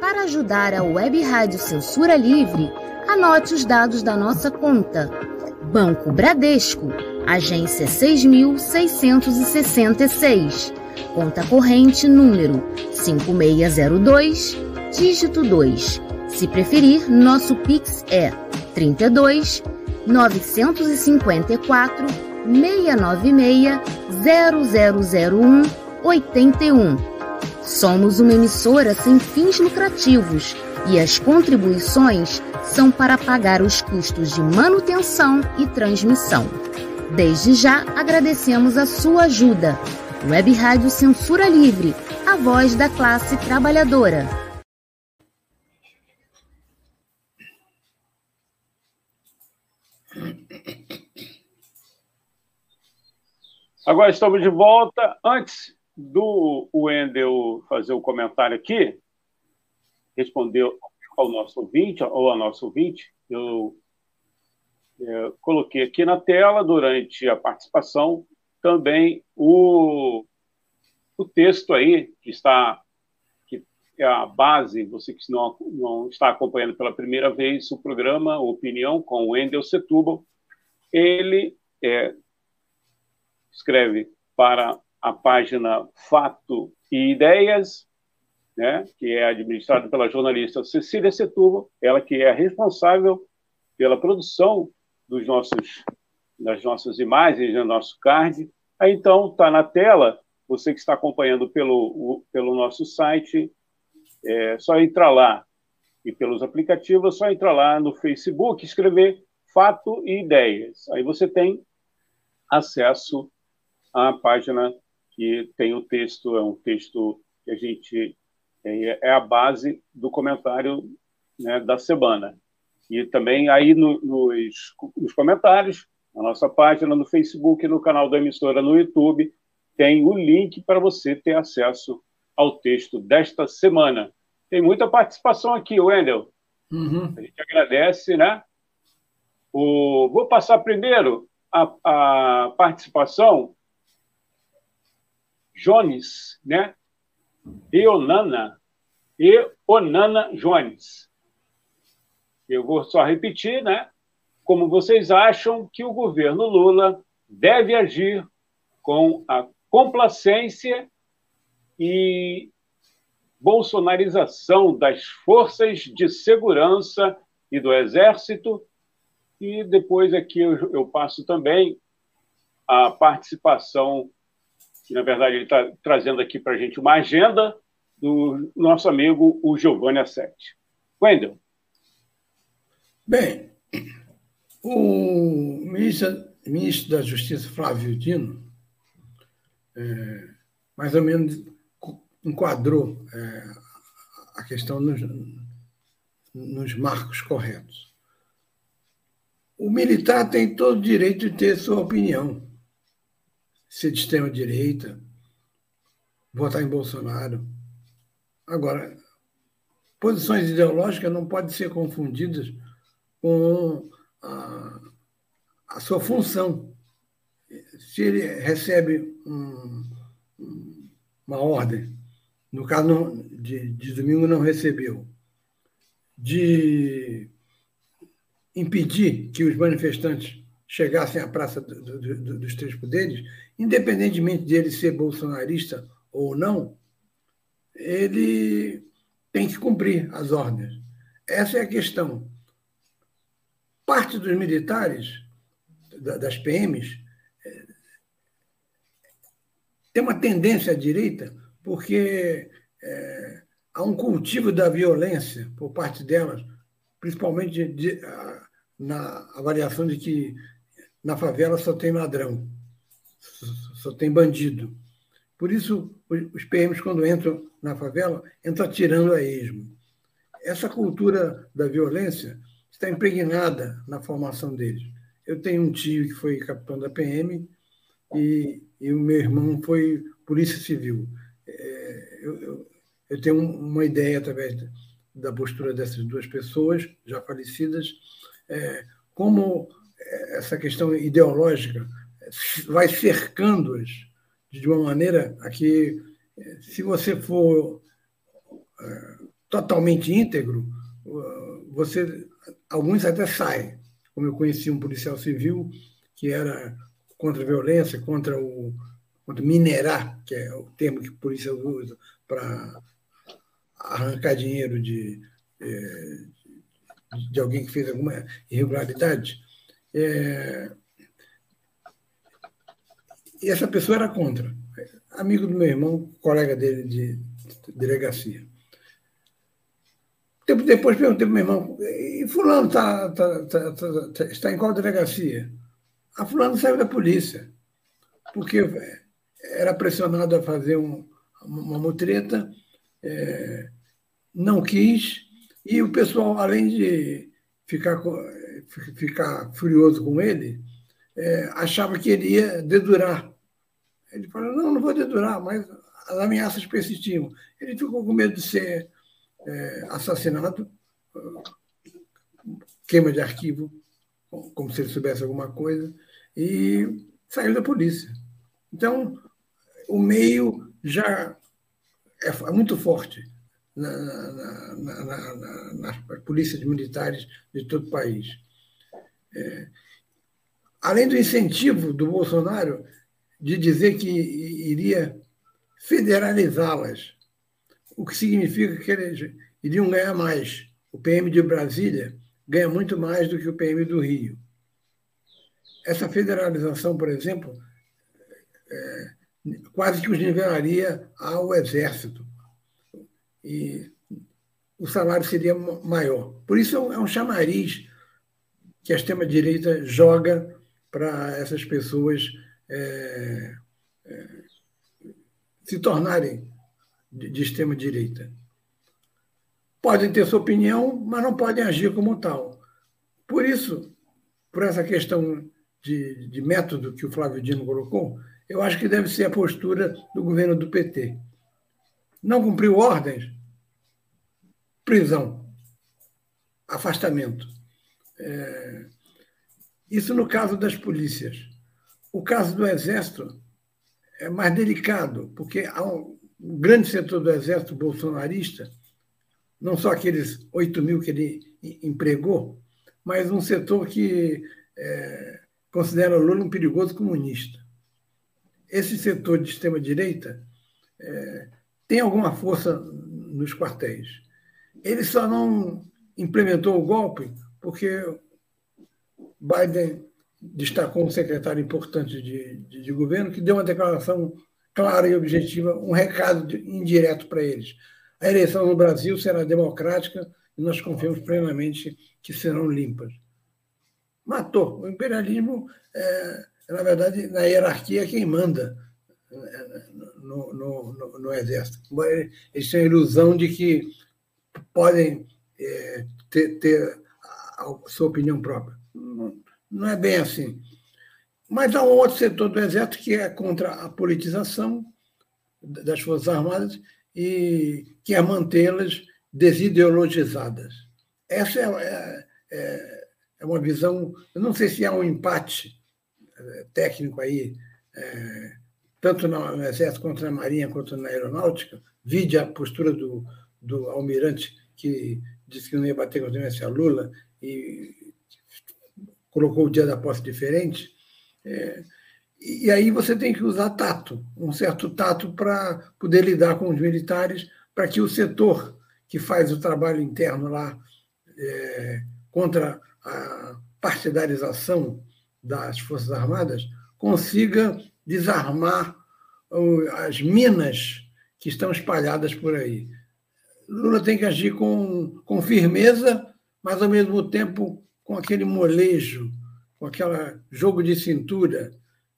Para ajudar a Web Rádio Censura Livre, anote os dados da nossa conta. Banco Bradesco, agência 6666, conta corrente número 5602, dígito 2. Se preferir, nosso Pix é 32 954 696 0001 81. Somos uma emissora sem fins lucrativos e as contribuições são para pagar os custos de manutenção e transmissão. Desde já agradecemos a sua ajuda. Web Rádio Censura Livre, a voz da classe trabalhadora. Agora estamos de volta. Antes do Wendel fazer o comentário aqui, responder ao nosso ouvinte, ou a nosso ouvinte, eu é, coloquei aqui na tela, durante a participação, também o, o texto aí, que está que é a base, você que não, não está acompanhando pela primeira vez o programa Opinião com o Wendel Setúbal, ele é, escreve para a página Fato e Ideias, né, que é administrada pela jornalista Cecília Setúbal, ela que é responsável pela produção dos nossos, das nossas imagens, do nosso card. Aí, então, está na tela, você que está acompanhando pelo, pelo nosso site, é só entrar lá. E pelos aplicativos, é só entrar lá no Facebook, escrever Fato e Ideias. Aí você tem acesso à página que tem o texto, é um texto que a gente é, é a base do comentário né, da semana. E também aí no, nos, nos comentários, na nossa página no Facebook, no canal da emissora no YouTube, tem o link para você ter acesso ao texto desta semana. Tem muita participação aqui, Wendel. Uhum. A gente agradece, né? O... Vou passar primeiro a, a participação Jones, né? Eonana, Eonana Jones. Eu vou só repetir, né? Como vocês acham que o governo Lula deve agir com a complacência e bolsonarização das forças de segurança e do exército. E depois aqui eu, eu passo também a participação que na verdade ele está trazendo aqui para a gente uma agenda do nosso amigo, o Giovanni Assetti. Wendel. Bem, o ministro, ministro da Justiça, Flávio Dino, é, mais ou menos enquadrou é, a questão nos, nos marcos corretos. O militar tem todo o direito de ter sua opinião ser de extrema-direita, votar em Bolsonaro. Agora, posições ideológicas não podem ser confundidas com a, a sua função. Se ele recebe um, uma ordem, no caso de, de domingo não recebeu, de impedir que os manifestantes chegassem à Praça do, do, do, dos Três Poderes, independentemente de ele ser bolsonarista ou não, ele tem que cumprir as ordens. Essa é a questão. Parte dos militares, das PMs, é, tem uma tendência à direita, porque é, há um cultivo da violência por parte delas, principalmente de, de, na avaliação de que na favela só tem ladrão, só tem bandido. Por isso, os PMs, quando entram na favela, entram atirando a esmo. Essa cultura da violência está impregnada na formação deles. Eu tenho um tio que foi capitão da PM e, e o meu irmão foi polícia civil. É, eu, eu, eu, tenho uma ideia, através da postura dessas duas pessoas, já falecidas, é, como essa questão ideológica vai cercando-as de uma maneira a que, se você for é, totalmente íntegro, você, alguns até saem. Como eu conheci um policial civil que era contra a violência, contra o contra minerar, que é o termo que a polícia usa para arrancar dinheiro de, é, de alguém que fez alguma irregularidade. É, e essa pessoa era contra. Amigo do meu irmão, colega dele de delegacia. Tempo depois perguntei para meu irmão, e fulano tá, tá, tá, tá, está em qual delegacia? A fulano saiu da polícia, porque era pressionado a fazer um, uma mutreta, é, não quis, e o pessoal, além de ficar, ficar furioso com ele, é, achava que ele ia dedurar. Ele falou, não, não vou dedurar, mas as ameaças persistiam. Ele ficou com medo de ser é, queima de arquivo, como se ele soubesse alguma coisa, e saiu da polícia. Então, o meio já é, é muito forte na, na, na, nas polícias militares de todo o país. É, além do incentivo do Bolsonaro de dizer que iria federalizá-las, o que significa que eles iriam ganhar mais. O PM de Brasília ganha muito mais do que o PM do Rio. Essa federalização, por exemplo, é, quase que os nivelaria ao Exército. E o salário seria maior. Por isso é um chamariz que a extrema-direita joga para essas pessoas é, é, se tornarem de, extrema-direita. Podem ter sua opinião, mas não podem agir como tal. Por isso, por essa questão de, de método que o Flávio Dino colocou, eu acho que deve ser a postura do governo do PT. Não cumpriu ordens? Prisão. Afastamento. É... Isso no caso das polícias. O caso do Exército é mais delicado, porque há um grande setor do Exército bolsonarista, não só aqueles 8 mil que ele empregou, mas um setor que é, considera Lula um perigoso comunista esse setor de extrema-direita é, tem alguma força nos quartéis. Ele só não implementou o golpe porque Biden destacou um secretário importante de, de, de governo que deu uma declaração clara e objetiva, um recado indireto para eles. A eleição no Brasil será democrática e nós confiamos plenamente que serão limpas. Matou. O imperialismo é, na verdade, na hierarquia, quem manda no, no, no, no Exército. Eles têm a ilusão de que podem é, ter, ter, a sua opinião própria. Não, não é bem assim. Mas há um outro setor do Exército que é contra a politização das Forças Armadas e quer mantê-las desideologizadas. Essa é, é, é, uma visão. Eu não sei se há um empate técnico aí, é, tanto no Exército quanto na Marinha, quanto na Aeronáutica, vide a postura do, do almirante que disse que não ia bater continência a Lula e colocou o dia da posse diferente. É, e aí você tem que usar tato, um certo tato para poder lidar com os militares, para que o setor que faz o trabalho interno lá é, contra a partidarização das Forças Armadas consiga desarmar as minas que estão espalhadas por aí. Lula tem que agir com, com firmeza, mas ao mesmo tempo com aquele molejo, com aquele jogo de cintura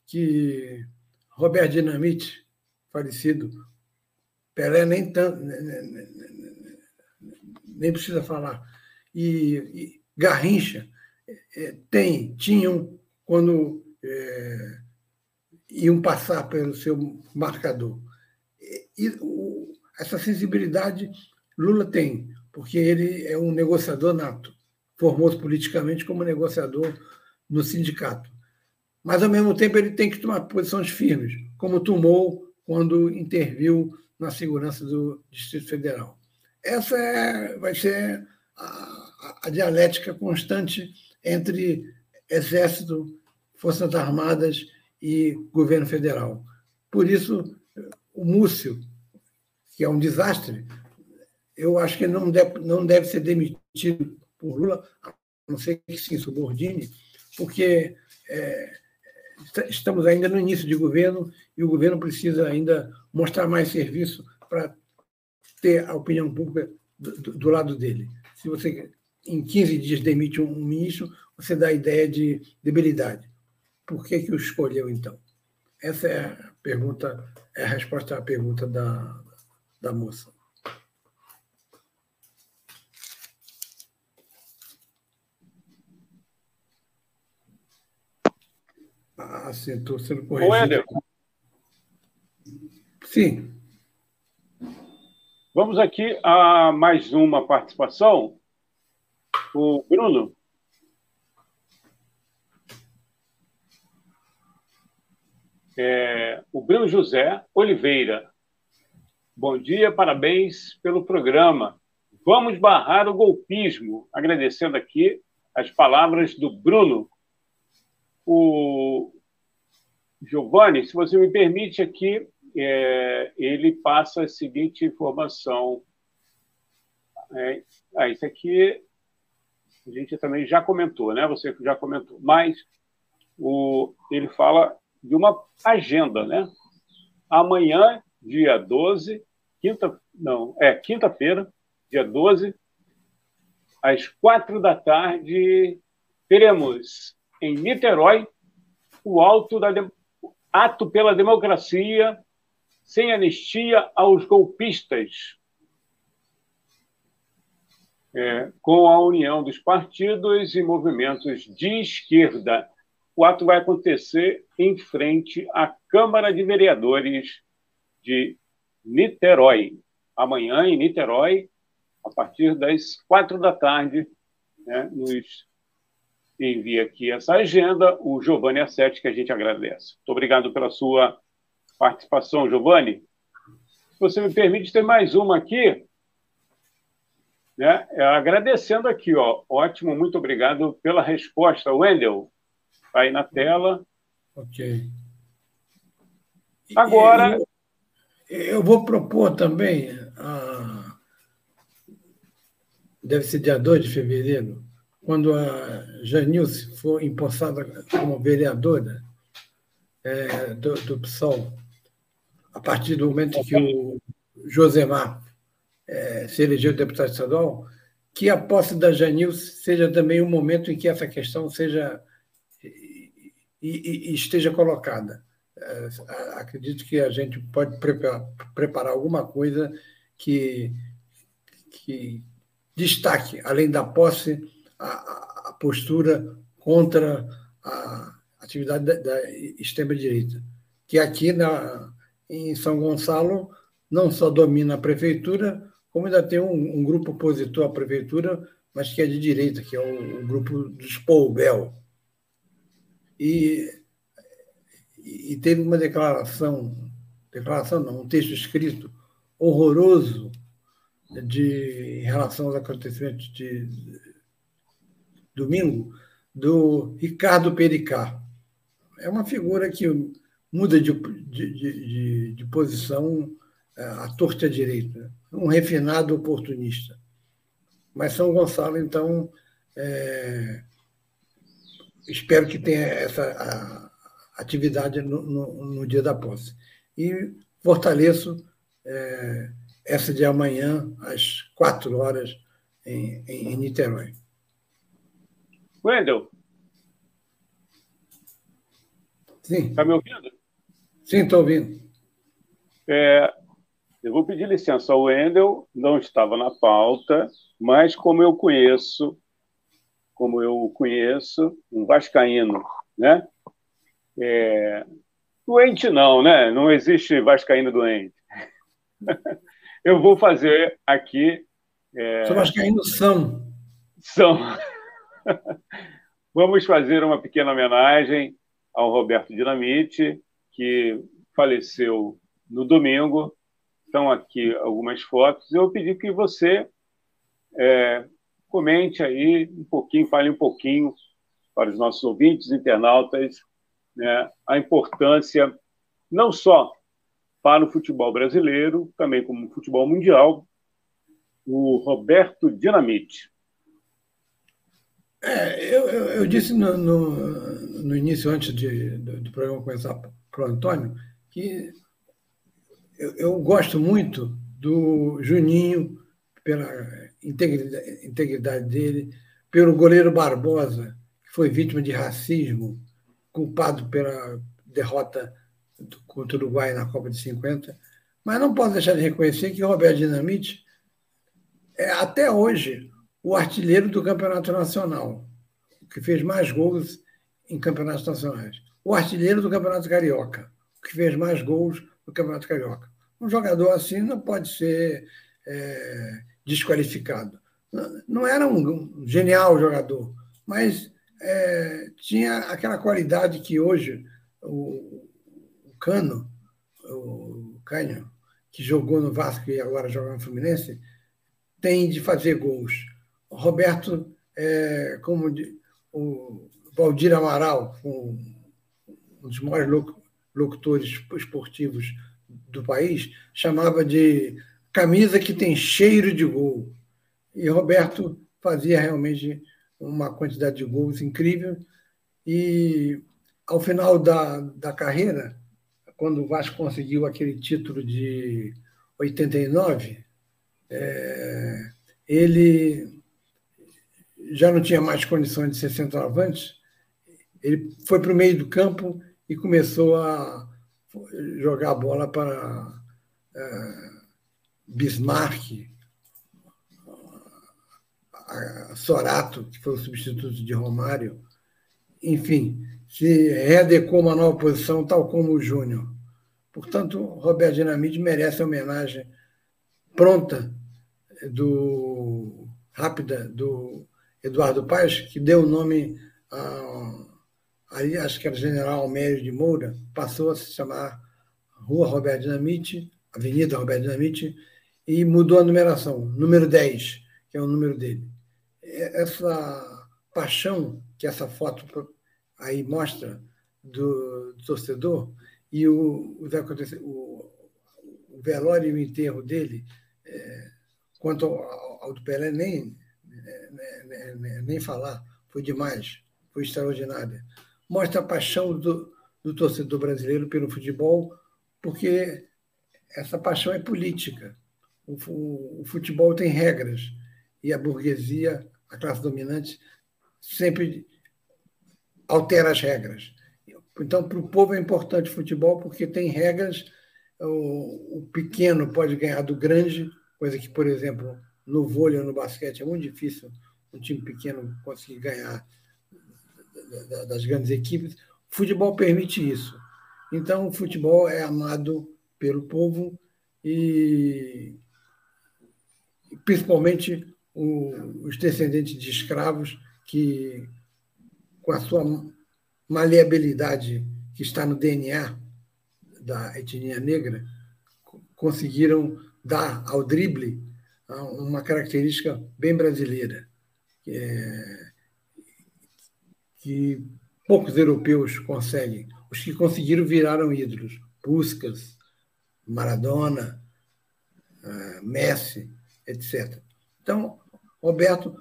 que Robert Dinamite, falecido, Pelé nem tanto, nem precisa falar, e, e Garrincha é, tem, tinham quando é, iam passar pelo seu marcador. E, o, essa sensibilidade Lula tem, porque ele é um negociador nato, formou-se politicamente como negociador no sindicato. Mas, ao mesmo tempo, ele tem que tomar posições firmes, como tomou quando interviu na segurança do Distrito Federal. Essa é, vai ser a, a dialética constante entre Exército, Forças Armadas e governo federal. Por isso, o Múcio, que é um desastre, eu acho que não deve, não deve ser demitido por Lula, a não ser que se insubordine, porque é, estamos ainda no início de governo e o governo precisa ainda mostrar mais serviço para ter a opinião pública do, do, do, lado dele. Se você, em 15 dias, demite um ministro, você dá a ideia de debilidade. Por que, que o escolheu, então? Essa é a pergunta, é a resposta à pergunta da, da moça. Ah, sim, estou sendo corrigido. Sim. Vamos aqui a mais uma participação. O Bruno. É, o Bruno José Oliveira. Bom dia, parabéns pelo programa. Vamos barrar o golpismo. Agradecendo aqui as palavras do Bruno. O Giovanni, se você me permite aqui, é, ele passa a seguinte informação. É, ah, isso aqui a gente também já comentou, né? Você já comentou, mas o, ele fala de uma agenda, né? Amanhã, dia 12, quinta, não, é quinta-feira, dia 12, às quatro da tarde, teremos em Niterói o alto da ato pela democracia sem anistia aos golpistas. É, com a união dos partidos e movimentos de esquerda o ato vai acontecer em frente à Câmara de Vereadores de Niterói. Amanhã, em Niterói, a partir das quatro da tarde, né, nos envia aqui essa agenda o Giovanni Assetti, que a gente agradece. Muito obrigado pela sua participação, Giovanni. Se você me permite, ter mais uma aqui. Né? Agradecendo aqui, ó. ótimo, muito obrigado pela resposta, Wendel. Está aí na tela. Ok. Agora. Eu, eu vou propor também, a, deve ser dia 2 de fevereiro, quando a Janilce for empossada como vereadora é, do, do PSOL, a partir do momento que o Josemar é, se elegeu deputado estadual, que a posse da Janilce seja também um momento em que essa questão seja e, e esteja colocada. É, acredito que a gente pode preparar, preparar alguma coisa que, que destaque, além da posse, a, a postura contra a atividade da, da extrema-direita, que aqui na, em São Gonçalo não só domina a prefeitura, como ainda tem um, um grupo opositor à prefeitura, mas que é de direita, que é o, o grupo dos Poubel, e, e teve uma declaração, declaração não, um texto escrito horroroso de, em relação aos acontecimentos de domingo, do Ricardo Pericá. É uma figura que muda de, de, de, de posição é, à torta direita, um refinado oportunista. Mas São Gonçalo, então, é, espero que tenha essa atividade no, no, no, dia da posse. E fortaleço é, essa de amanhã, às quatro horas, em, em Niterói. Wendel. Sim. Está me ouvindo? Sim, estou ouvindo. É, eu vou pedir licença ao Wendel, não estava na pauta, mas como eu conheço como eu conheço, um vascaíno, né? É... Doente não, né? Não existe vascaíno doente. eu vou fazer aqui... É... São vascaínos são. São. Vamos fazer uma pequena homenagem ao Roberto Dinamite, que faleceu no domingo. Estão aqui algumas fotos. Eu pedi que você é, comente aí um pouquinho, fale um pouquinho para os nossos ouvintes, internautas, né, a importância não só para o futebol brasileiro, também como futebol mundial, o Roberto Dinamite. É, eu, eu, eu, disse no, no, no, início, antes de, do, do programa começar para o Antônio, que eu, eu, gosto muito do Juninho, pela integridade, integridade dele, pelo goleiro Barbosa, que foi vítima de racismo, culpado pela derrota contra o Uruguai na Copa de 50. Mas não posso deixar de reconhecer que Roberto Dinamite é, até hoje, o artilheiro do Campeonato Nacional, que fez mais gols em campeonatos nacionais. O artilheiro do Campeonato Carioca, que fez mais gols no Campeonato Carioca. Um jogador assim não pode ser é, desqualificado. Não era um genial jogador, mas é, tinha aquela qualidade que hoje o, o Cano, o Canho, que jogou no Vasco e agora joga no Fluminense, tem de fazer gols. Roberto, é, como o Valdir Amaral, um, um dos maiores locutores esportivos do país, chamava de camisa que tem cheiro de gol. E Roberto fazia realmente uma quantidade de gols incrível. E ao final da, da carreira, quando o Vasco conseguiu aquele título de 89, é, ele já não tinha mais condições de ser centroavante, ele foi para o meio do campo e começou a jogar a bola para é, Bismarck, Sorato, que foi o substituto de Romário, enfim, se readequou uma nova posição, tal como o Júnior. Portanto, Roberto Dinamite merece a homenagem pronta do rápida do Eduardo Paes, que deu o nome a, acho que era General Almério de Moura, passou a se chamar Rua Roberto Dinamite, Avenida Roberto Dinamite, e mudou a numeração, número 10, que é o número dele. Essa paixão que essa foto aí mostra do, do torcedor e o, o, o velório e o enterro dele é, quanto ao, ao, do Pelé, nem, nem, nem, nem, falar, foi demais, foi extraordinária. Mostra a paixão do, do torcedor brasileiro pelo futebol, porque essa paixão é política. O, o, o futebol tem regras e a burguesia, a classe dominante, sempre altera as regras. Então, para o povo é importante o futebol porque tem regras. O, o pequeno pode ganhar do grande, coisa que, por exemplo, no vôlei ou no basquete é muito difícil um time pequeno conseguir ganhar das grandes equipes. O futebol permite isso. Então, o futebol é amado pelo povo e principalmente os descendentes de escravos que, com a sua maleabilidade que está no DNA da etnia negra, conseguiram dar ao drible ah, uma característica bem brasileira, é, que poucos europeus conseguem. Os que conseguiram viraram ídolos. Puskas, Maradona, ah, Messi, etc. Então, Roberto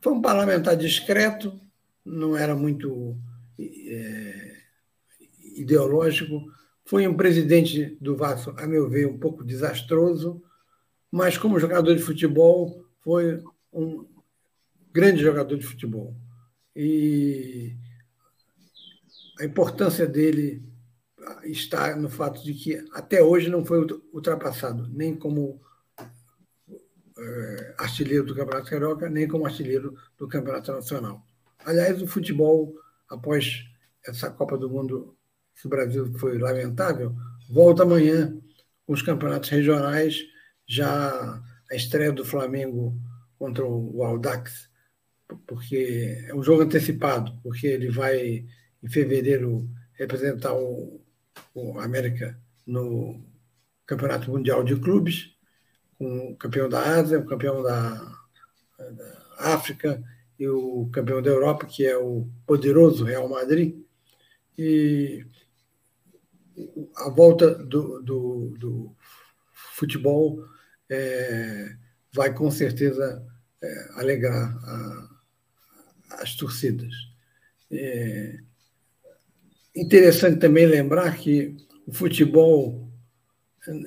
foi um parlamentar discreto, não era muito é, ideológico, foi um presidente do Vasco, a meu ver, um pouco desastroso, mas como jogador de futebol, foi um grande jogador de futebol. E a importância dele está no fato de que até hoje não foi ultrapassado, nem como é, artilheiro do Campeonato Carioca, nem como artilheiro do Campeonato Nacional. Aliás, o futebol, após essa Copa do Mundo que o Brasil foi lamentável, volta amanhã com os campeonatos regionais, já a estreia do Flamengo contra o Aldax, porque é um jogo antecipado, porque ele vai, em fevereiro, representar o, o América no Campeonato Mundial de Clubes, com o campeão da Ásia, o campeão da, da África e o campeão da Europa, que é o poderoso Real Madrid. E a volta do, do, do futebol é, vai com certeza é, alegrar a, as torcidas. É interessante também lembrar que o futebol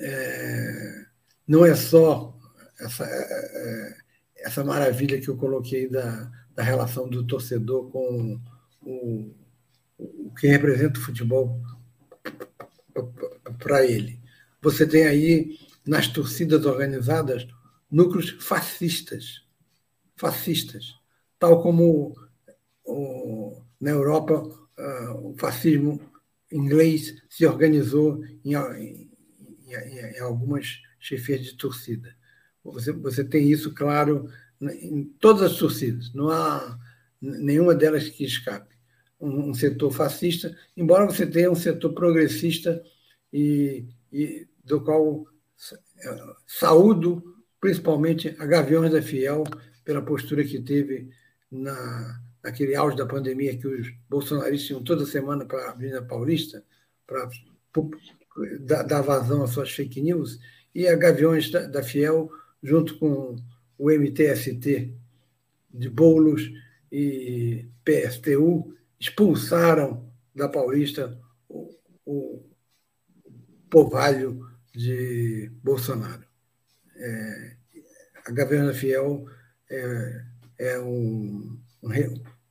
é, não é só essa, é, é, essa maravilha que eu coloquei da, da relação do torcedor com o, o que representa o futebol para ele. Você tem aí, nas torcidas organizadas, núcleos fascistas, fascistas, tal como o, na Europa uh, o fascismo inglês se organizou em, em, em, em algumas chefias de torcida. Você, você tem isso claro em todas as torcidas, não há nenhuma delas que escape. Um, um setor fascista, embora você tenha um setor progressista e, e do qual saúdo principalmente a Gaviões da Fiel pela postura que teve na, naquele auge da pandemia que os bolsonaristas iam toda semana para a Avenida Paulista para dar vazão às suas fake news, e a Gaviões da, da Fiel, junto com o MTST de Boulos e PSTU, expulsaram da Paulista o, o povalho de Bolsonaro. É, a Gaviões da Fiel é, é um,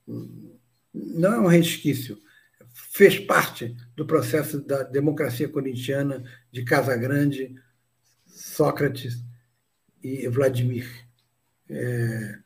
um, não é um resquício, fez parte do processo da democracia corintiana de Casagrande, Sócrates e Vladimir. É,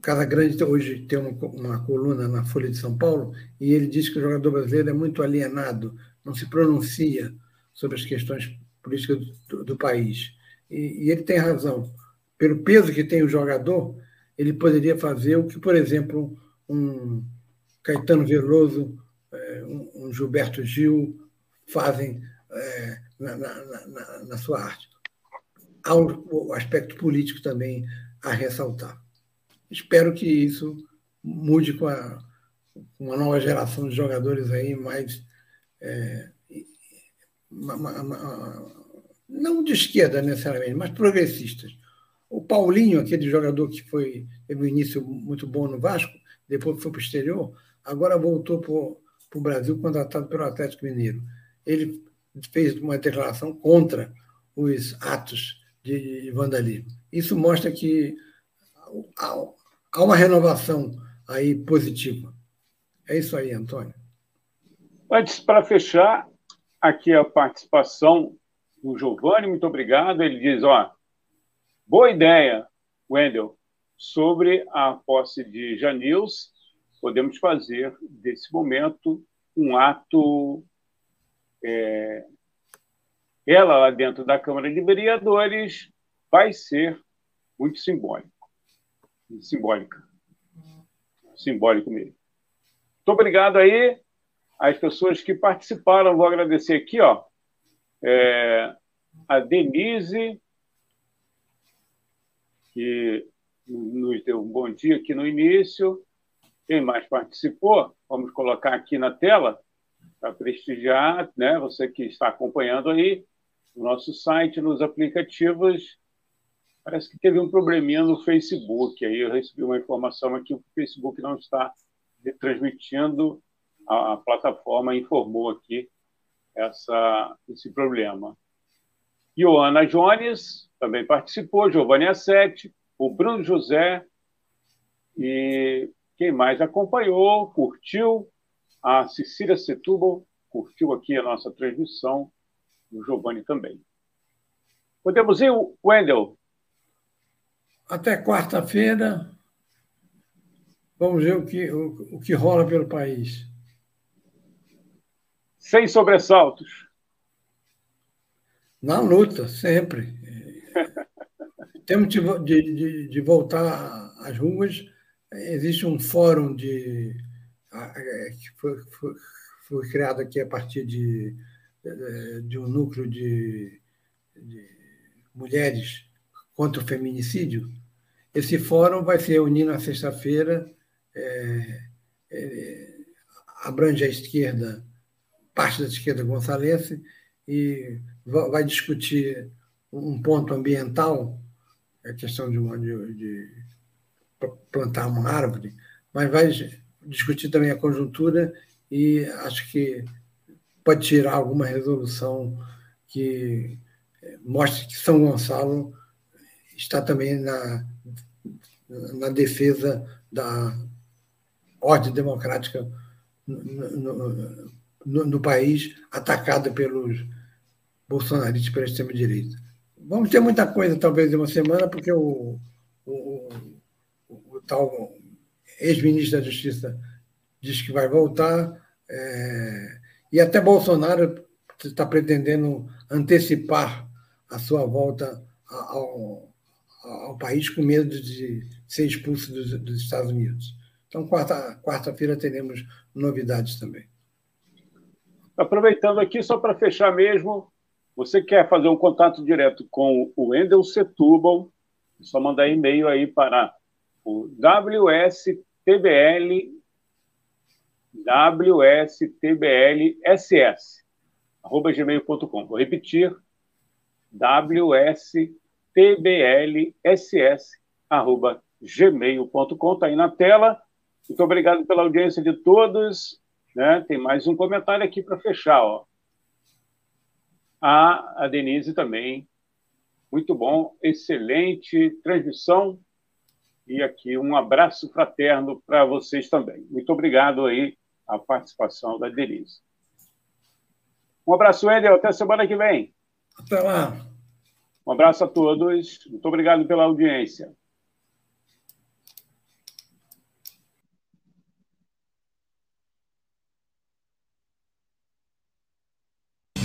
Casagrande hoje tem uma, uma, coluna na Folha de São Paulo e ele diz que o jogador brasileiro é muito alienado, não se pronuncia sobre as questões políticas do, do país. E, e ele tem razão. Pelo peso que tem o jogador, ele poderia fazer o que, por exemplo, um Caetano Veloso, é, um Gilberto Gil fazem é, na, na, na, na sua arte. Há o aspecto político também a ressaltar. Espero que isso mude com a, uma nova geração de jogadores aí mais é, uma, uma, uma, não de esquerda necessariamente, mas progressistas. O Paulinho, aquele jogador que foi teve um início muito bom no Vasco, depois foi para o exterior, agora voltou para o Brasil contratado pelo Atlético Mineiro. Ele fez uma declaração contra os atos de vandalismo. Isso mostra que há uma renovação aí positiva. É isso aí, Antônio. Antes, para fechar, aqui a participação do Giovanni, muito obrigado. Ele diz: ó, Boa ideia, Wendel. Sobre a posse de Janils, podemos fazer desse momento um ato. É, ela, lá dentro da Câmara de Vereadores, vai ser muito simbólico. Simbólica. Simbólico mesmo. Muito obrigado aí às pessoas que participaram. Vou agradecer aqui, ó. É, a Denise, que nos deu um bom dia aqui no início. Quem mais participou? Vamos colocar aqui na tela para prestigiar, né? Você que está acompanhando aí no nosso site, nos aplicativos. Parece que teve um probleminha no Facebook. Aí eu recebi uma informação aqui que o Facebook não está transmitindo. A, a plataforma informou aqui essa, esse problema. Joana Jones também participou, Giovanni Assetti, o Bruno José e quem mais acompanhou, curtiu, a Cecília Setúbal curtiu aqui a nossa transmissão, o Giovanni também. Podemos ir, Wendel? Até quarta-feira, vamos ver o que, o, o que rola pelo país. Sem sobressaltos na luta, sempre. Temos de, de, de, voltar às ruas. Existe um fórum de, que foi, foi, foi criado aqui a partir de, de um núcleo de, de mulheres contra o feminicídio. Esse fórum vai se reunir na sexta-feira, é, é, abrange a esquerda, parte da esquerda gonçalense, e vai discutir um ponto ambiental, a questão de, de, de plantar uma árvore, mas vai discutir também a conjuntura e acho que pode tirar alguma resolução que eh, mostre que São Gonçalo está também na, na defesa da ordem democrática no, no, no país, atacada pelos bolsonaristas pela extrema-direita. Vamos ter muita coisa, talvez, em uma semana, porque o, o, o, o tal ex-ministro da Justiça diz que vai voltar, é, e até Bolsonaro está pretendendo antecipar a sua volta ao, ao país com medo de ser expulso dos, dos Estados Unidos. Então, quarta-feira quarta teremos novidades também. Aproveitando aqui, só para fechar mesmo, você quer fazer um contato direto com o Wendel Setúbal, é só mandar e-mail aí para o WSTBL WSTBLSS, arroba gmail.com. Vou repetir, WSTBLSS, arroba gmail.com. Está aí na tela. Muito obrigado pela audiência de todos. Né? Tem mais um comentário aqui para fechar. Ó. A, a Denise também. Muito bom, excelente transmissão. E aqui um abraço fraterno para vocês também. Muito obrigado aí a participação da Denise. Um abraço, Wendel. Até semana que vem. Até lá. Um abraço a todos. Muito obrigado pela audiência.